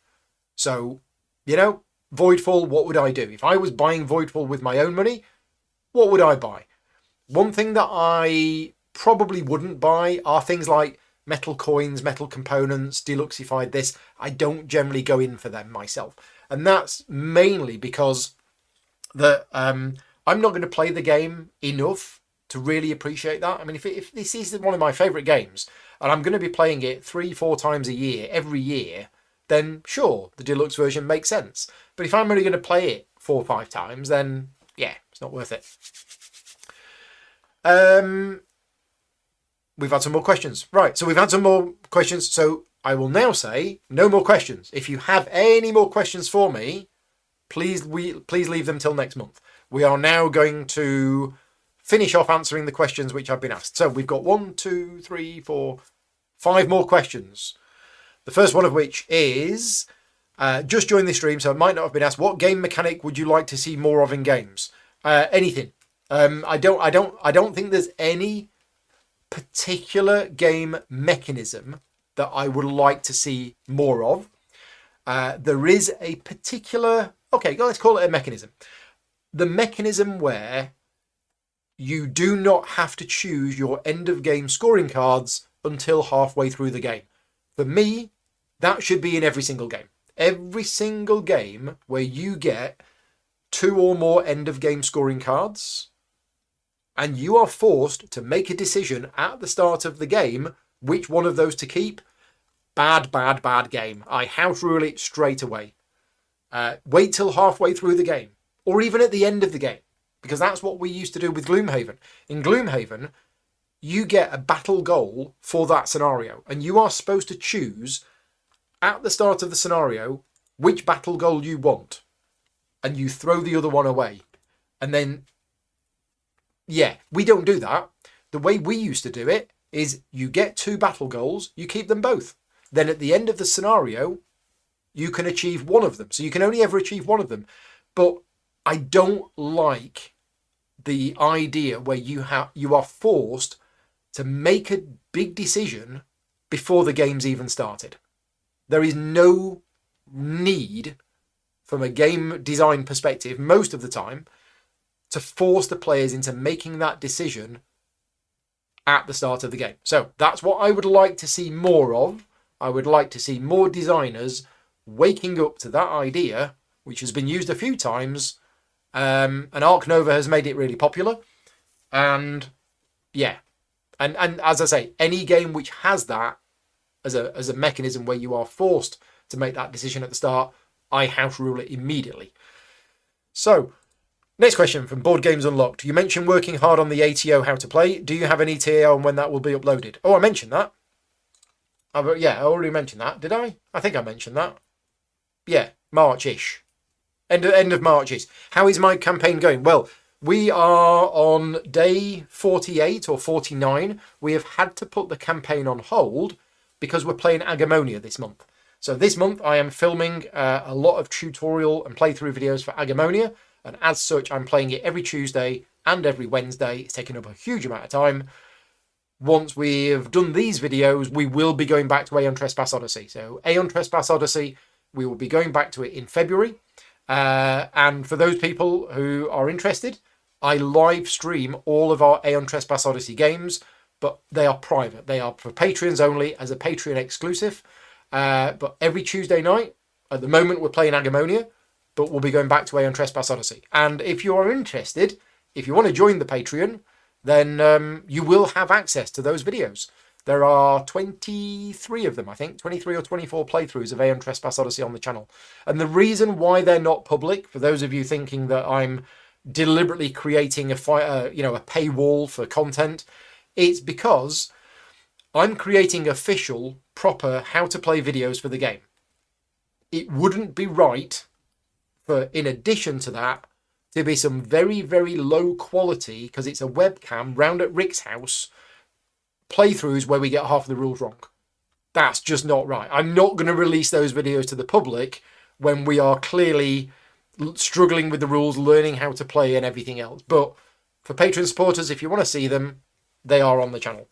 So, you know, Voidfall, what would I do? If I was buying Voidfall with my own money, what would I buy? One thing that I probably wouldn't buy are things like metal coins, metal components, deluxeified this. I don't generally go in for them myself. And that's mainly because that um, I'm not going to play the game enough to really appreciate that. I mean, if, if this is one of my favourite games and I'm going to be playing it three, four times a year, every year, then sure, the deluxe version makes sense. But if I'm only going to play it four or five times, then yeah, it's not worth it. Um, we've had some more questions. Right, so we've had some more questions. So I will now say no more questions. If you have any more questions for me, please we please leave them till next month. We are now going to finish off answering the questions which I've been asked. So we've got one, two, three, four, five more questions. The first one of which is uh, just joined the stream, so it might not have been asked. What game mechanic would you like to see more of in games? Uh, anything. Um, I don't. I don't. I don't think there's any particular game mechanism that I would like to see more of. Uh, there is a particular. Okay, let's call it a mechanism. The mechanism where you do not have to choose your end of game scoring cards until halfway through the game. For me, that should be in every single game. Every single game where you get two or more end of game scoring cards, and you are forced to make a decision at the start of the game which one of those to keep. Bad, bad, bad game. I house rule it straight away. Uh, wait till halfway through the game, or even at the end of the game because that's what we used to do with Gloomhaven. In Gloomhaven, you get a battle goal for that scenario, and you are supposed to choose at the start of the scenario which battle goal you want, and you throw the other one away. And then, yeah, we don't do that. The way we used to do it is you get two battle goals, you keep them both. Then at the end of the scenario, you can achieve one of them. So you can only ever achieve one of them. But I don't like the idea where you have you are forced to make a big decision before the game's even started. There is no need from a game design perspective most of the time to force the players into making that decision at the start of the game. So that's what I would like to see more of I would like to see more designers waking up to that idea, which has been used a few times. Um, and Ark Nova has made it really popular. And yeah, and and as I say, any game which has that as a as a mechanism where you are forced to make that decision at the start, I house rule it immediately. So, next question from Board Games Unlocked. You mentioned working hard on the ATO how to play. Do you have an ETA on when that will be uploaded? Oh, I mentioned that. I've, yeah, I already mentioned that. Did I? I think I mentioned that. Yeah, March-ish. End of, end of March-ish. How is my campaign going? Well, we are on day 48 or 49. We have had to put the campaign on hold because we're playing Agemonia this month. So this month I am filming uh, a lot of tutorial and playthrough videos for Agemonia, and as such I'm playing it every Tuesday and every Wednesday. It's taking up a huge amount of time. Once we've done these videos, we will be going back to Aeon Trespass Odyssey. So Aeon Trespass Odyssey, we will be going back to it in February. Uh, and for those people who are interested, I live stream all of our Aeon Trespass Odyssey games, but they are private. They are for Patreons only as a Patreon exclusive. Uh, but every Tuesday night, at the moment, we're playing Agemonia, but we'll be going back to Aeon Trespass Odyssey. And if you are interested, if you want to join the Patreon, then um, you will have access to those videos. There are 23 of them, I think, 23 or 24 playthroughs of Aeon Trespass Odyssey on the channel. And the reason why they're not public, for those of you thinking that I'm deliberately creating a fi- uh, you know a paywall for content it's because i'm creating official proper how to play videos for the game it wouldn't be right for in addition to that to be some very very low quality because it's a webcam round at rick's house playthroughs where we get half of the rules wrong that's just not right i'm not going to release those videos to the public when we are clearly struggling with the rules, learning how to play, and everything else. But for Patreon supporters, if you want to see them, they are on the channel.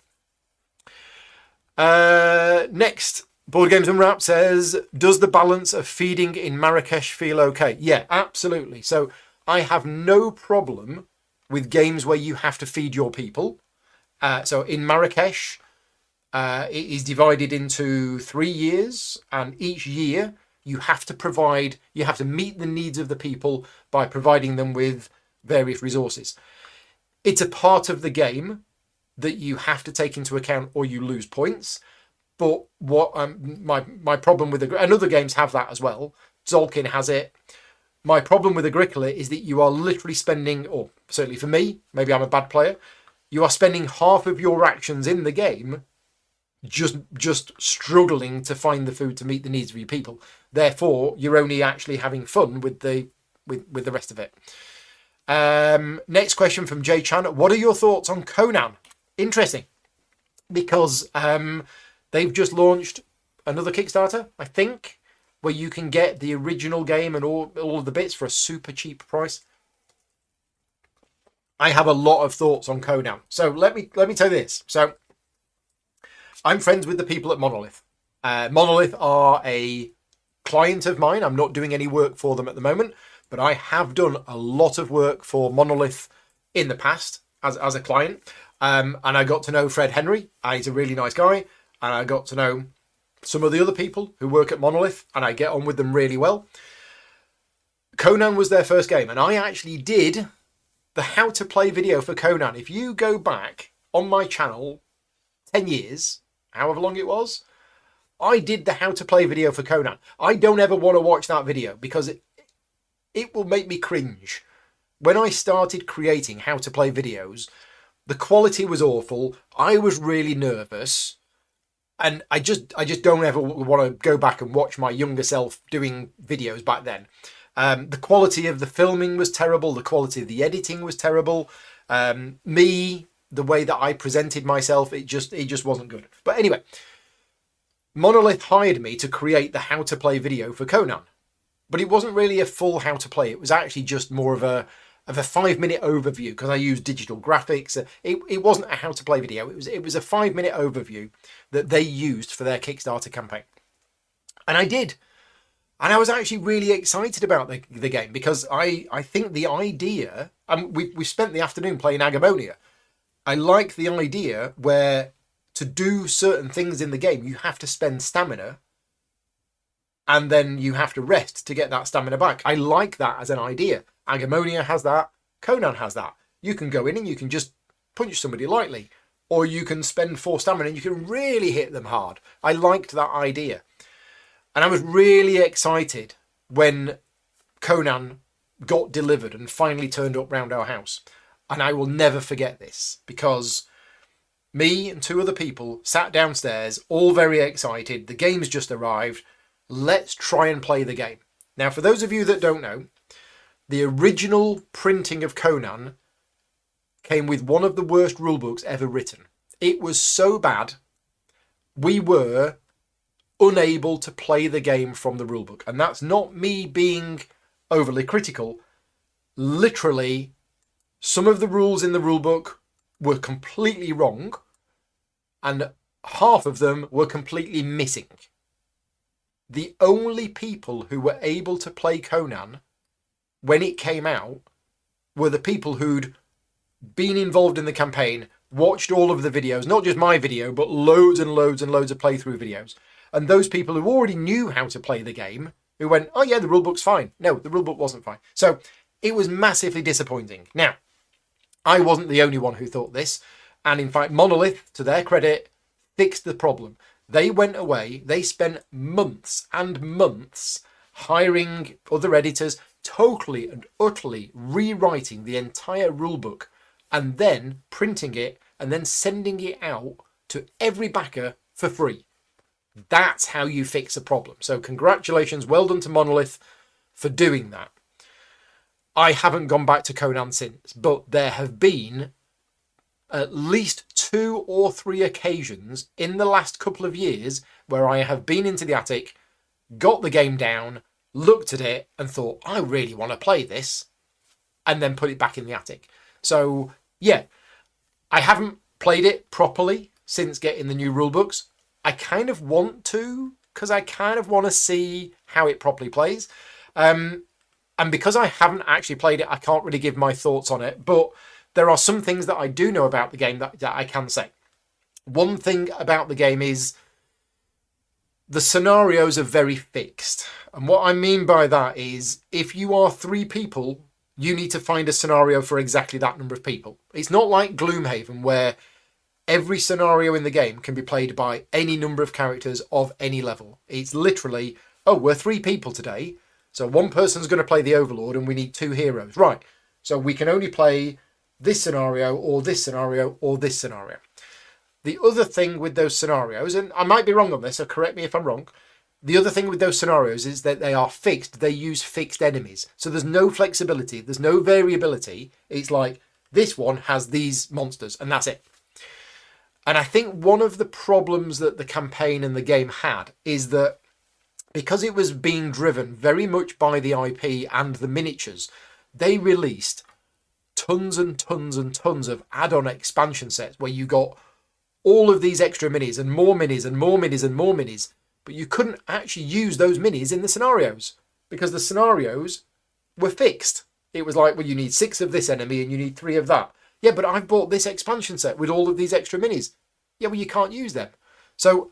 Uh, next, Board Games Unwrapped says, Does the balance of feeding in Marrakesh feel okay? Yeah, absolutely. So I have no problem with games where you have to feed your people. Uh, so in Marrakesh, uh, it is divided into three years, and each year you have to provide, you have to meet the needs of the people by providing them with various resources. It's a part of the game that you have to take into account or you lose points. But what um, my my problem with and other games have that as well. Tzolk'in has it. My problem with Agricola is that you are literally spending, or certainly for me, maybe I'm a bad player, you are spending half of your actions in the game just just struggling to find the food to meet the needs of your people. Therefore, you're only actually having fun with the with with the rest of it. Um, next question from Jay Chan: What are your thoughts on Conan? Interesting, because um, they've just launched another Kickstarter, I think, where you can get the original game and all all of the bits for a super cheap price. I have a lot of thoughts on Conan, so let me let me tell you this. So I'm friends with the people at Monolith. Uh, Monolith are a client of mine. I'm not doing any work for them at the moment, but I have done a lot of work for Monolith in the past as, as a client. Um, and I got to know Fred Henry. Uh, he's a really nice guy. And I got to know some of the other people who work at Monolith, and I get on with them really well. Conan was their first game, and I actually did the how to play video for Conan. If you go back on my channel 10 years, however long it was, I did the how to play video for Conan. I don't ever want to watch that video because it it will make me cringe. When I started creating how to play videos, the quality was awful. I was really nervous. And I just I just don't ever want to go back and watch my younger self doing videos back then. Um, the quality of the filming was terrible. The quality of the editing was terrible. Um, me the way that I presented myself, it just it just wasn't good. But anyway, Monolith hired me to create the how to play video for Conan. But it wasn't really a full how to play. It was actually just more of a of a five minute overview because I used digital graphics. It, it wasn't a how to play video. It was it was a five minute overview that they used for their Kickstarter campaign. And I did. And I was actually really excited about the, the game because I, I think the idea, and we, we spent the afternoon playing Agemonia, I like the idea where to do certain things in the game, you have to spend stamina and then you have to rest to get that stamina back. I like that as an idea. Agemonia has that, Conan has that. You can go in and you can just punch somebody lightly, or you can spend four stamina and you can really hit them hard. I liked that idea. And I was really excited when Conan got delivered and finally turned up round our house. And I will never forget this because me and two other people sat downstairs, all very excited. The game's just arrived. Let's try and play the game. Now, for those of you that don't know, the original printing of Conan came with one of the worst rulebooks ever written. It was so bad, we were unable to play the game from the rulebook. And that's not me being overly critical. Literally, some of the rules in the rulebook were completely wrong, and half of them were completely missing. The only people who were able to play Conan when it came out were the people who'd been involved in the campaign, watched all of the videos, not just my video, but loads and loads and loads of playthrough videos. And those people who already knew how to play the game, who went, oh yeah, the rulebook's fine. No, the rulebook wasn't fine. So it was massively disappointing. Now, I wasn't the only one who thought this. And in fact, Monolith, to their credit, fixed the problem. They went away, they spent months and months hiring other editors, totally and utterly rewriting the entire rulebook and then printing it and then sending it out to every backer for free. That's how you fix a problem. So, congratulations, well done to Monolith for doing that. I haven't gone back to Conan since, but there have been at least two or three occasions in the last couple of years where I have been into the attic, got the game down, looked at it, and thought, I really want to play this, and then put it back in the attic. So, yeah, I haven't played it properly since getting the new rule books. I kind of want to because I kind of want to see how it properly plays. Um, and because I haven't actually played it, I can't really give my thoughts on it. But there are some things that I do know about the game that, that I can say. One thing about the game is the scenarios are very fixed. And what I mean by that is if you are three people you need to find a scenario for exactly that number of people. It's not like Gloomhaven where every scenario in the game can be played by any number of characters of any level. It's literally, oh, we're three people today, so one person's going to play the Overlord and we need two heroes. Right. So we can only play this scenario or this scenario or this scenario. The other thing with those scenarios, and I might be wrong on this, so correct me if I'm wrong, the other thing with those scenarios is that they are fixed. They use fixed enemies. So there's no flexibility, there's no variability. It's like this one has these monsters and that's it. And I think one of the problems that the campaign and the game had is that because it was being driven very much by the IP and the miniatures, they released tons and tons and tons of add on expansion sets where you got all of these extra minis and more minis and more minis and more minis but you couldn't actually use those minis in the scenarios because the scenarios were fixed. It was like, well, you need six of this enemy and you need three of that. Yeah, but I've bought this expansion set with all of these extra minis. Yeah, well, you can't use them. So,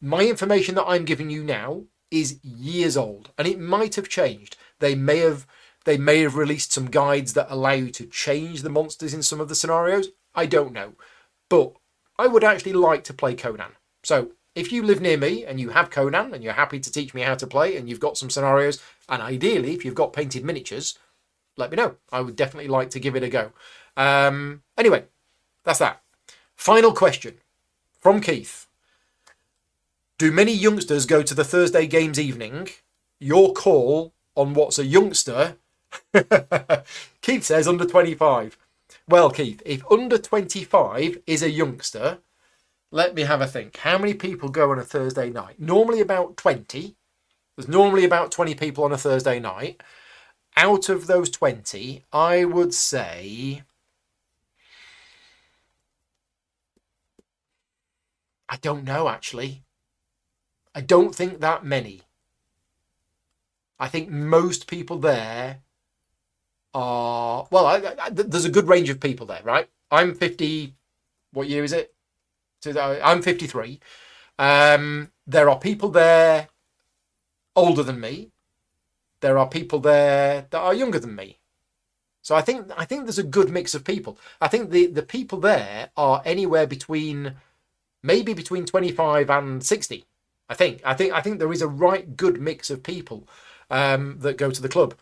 my information that I'm giving you now is years old and it might have changed. They may have they may have released some guides that allow you to change the monsters in some of the scenarios. I don't know. But I would actually like to play Conan. So if you live near me and you have Conan and you're happy to teach me how to play and you've got some scenarios, and ideally, if you've got painted miniatures, let me know. I would definitely like to give it a go. Um, anyway, that's that. Final question from Keith Do many youngsters go to the Thursday games evening? Your call on what's a youngster? Keith says under 25. Well, Keith, if under 25 is a youngster, let me have a think. How many people go on a Thursday night? Normally about 20. There's normally about 20 people on a Thursday night. Out of those 20, I would say. I don't know actually. I don't think that many. I think most people there are. Well, I, I, there's a good range of people there, right? I'm 50. What year is it? I'm 53. Um, there are people there older than me. There are people there that are younger than me. So I think I think there's a good mix of people. I think the the people there are anywhere between maybe between 25 and 60. I think I think I think there is a right good mix of people um, that go to the club.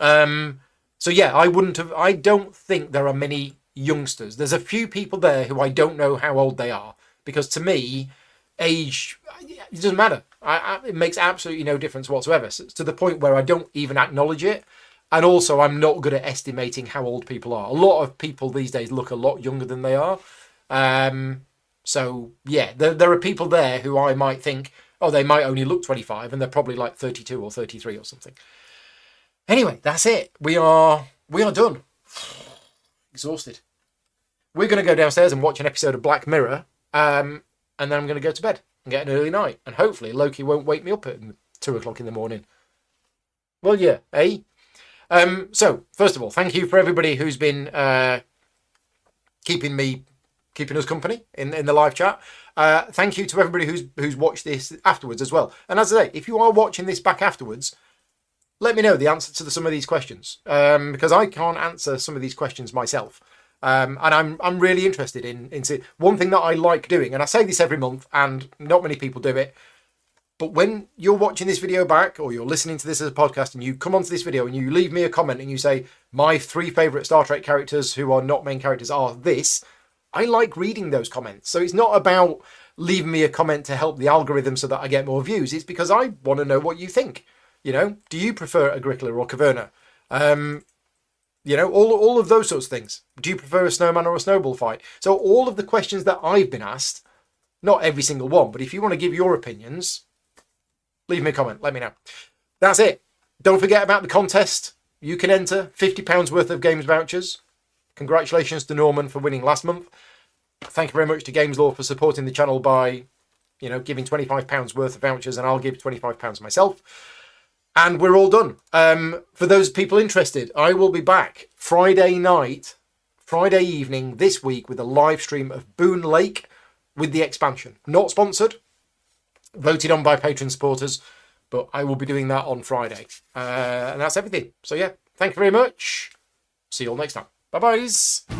Um, so yeah, I wouldn't have. I don't think there are many youngsters. There's a few people there who I don't know how old they are because to me, age it doesn't matter. I, I, it makes absolutely no difference whatsoever. So to the point where I don't even acknowledge it. And also, I'm not good at estimating how old people are. A lot of people these days look a lot younger than they are. Um, so yeah, there, there are people there who I might think, oh, they might only look 25, and they're probably like 32 or 33 or something. Anyway, that's it. We are we are done. Exhausted. We're going to go downstairs and watch an episode of Black Mirror, um, and then I'm going to go to bed and get an early night, and hopefully Loki won't wake me up at two o'clock in the morning. Well, yeah, eh? Um, so first of all, thank you for everybody who's been uh, keeping me keeping us company in, in the live chat. Uh, thank you to everybody who's who's watched this afterwards as well. And as I say, if you are watching this back afterwards, let me know the answer to the, some of these questions um, because I can't answer some of these questions myself. Um, and I'm I'm really interested in in one thing that I like doing, and I say this every month, and not many people do it. But when you're watching this video back, or you're listening to this as a podcast, and you come onto this video and you leave me a comment and you say my three favorite Star Trek characters who are not main characters are this, I like reading those comments. So it's not about leaving me a comment to help the algorithm so that I get more views. It's because I want to know what you think. You know, do you prefer Agricola or Caverna? Um, you know, all, all of those sorts of things. Do you prefer a snowman or a snowball fight? So all of the questions that I've been asked, not every single one, but if you want to give your opinions, leave me a comment. Let me know. That's it. Don't forget about the contest. You can enter £50 worth of games vouchers. Congratulations to Norman for winning last month. Thank you very much to Games Lore for supporting the channel by, you know, giving £25 worth of vouchers, and I'll give £25 myself. And we're all done. Um, for those people interested, I will be back Friday night, Friday evening this week with a live stream of Boonlake with the expansion. Not sponsored, voted on by Patreon supporters, but I will be doing that on Friday. Uh, and that's everything. So, yeah, thank you very much. See you all next time. Bye byes.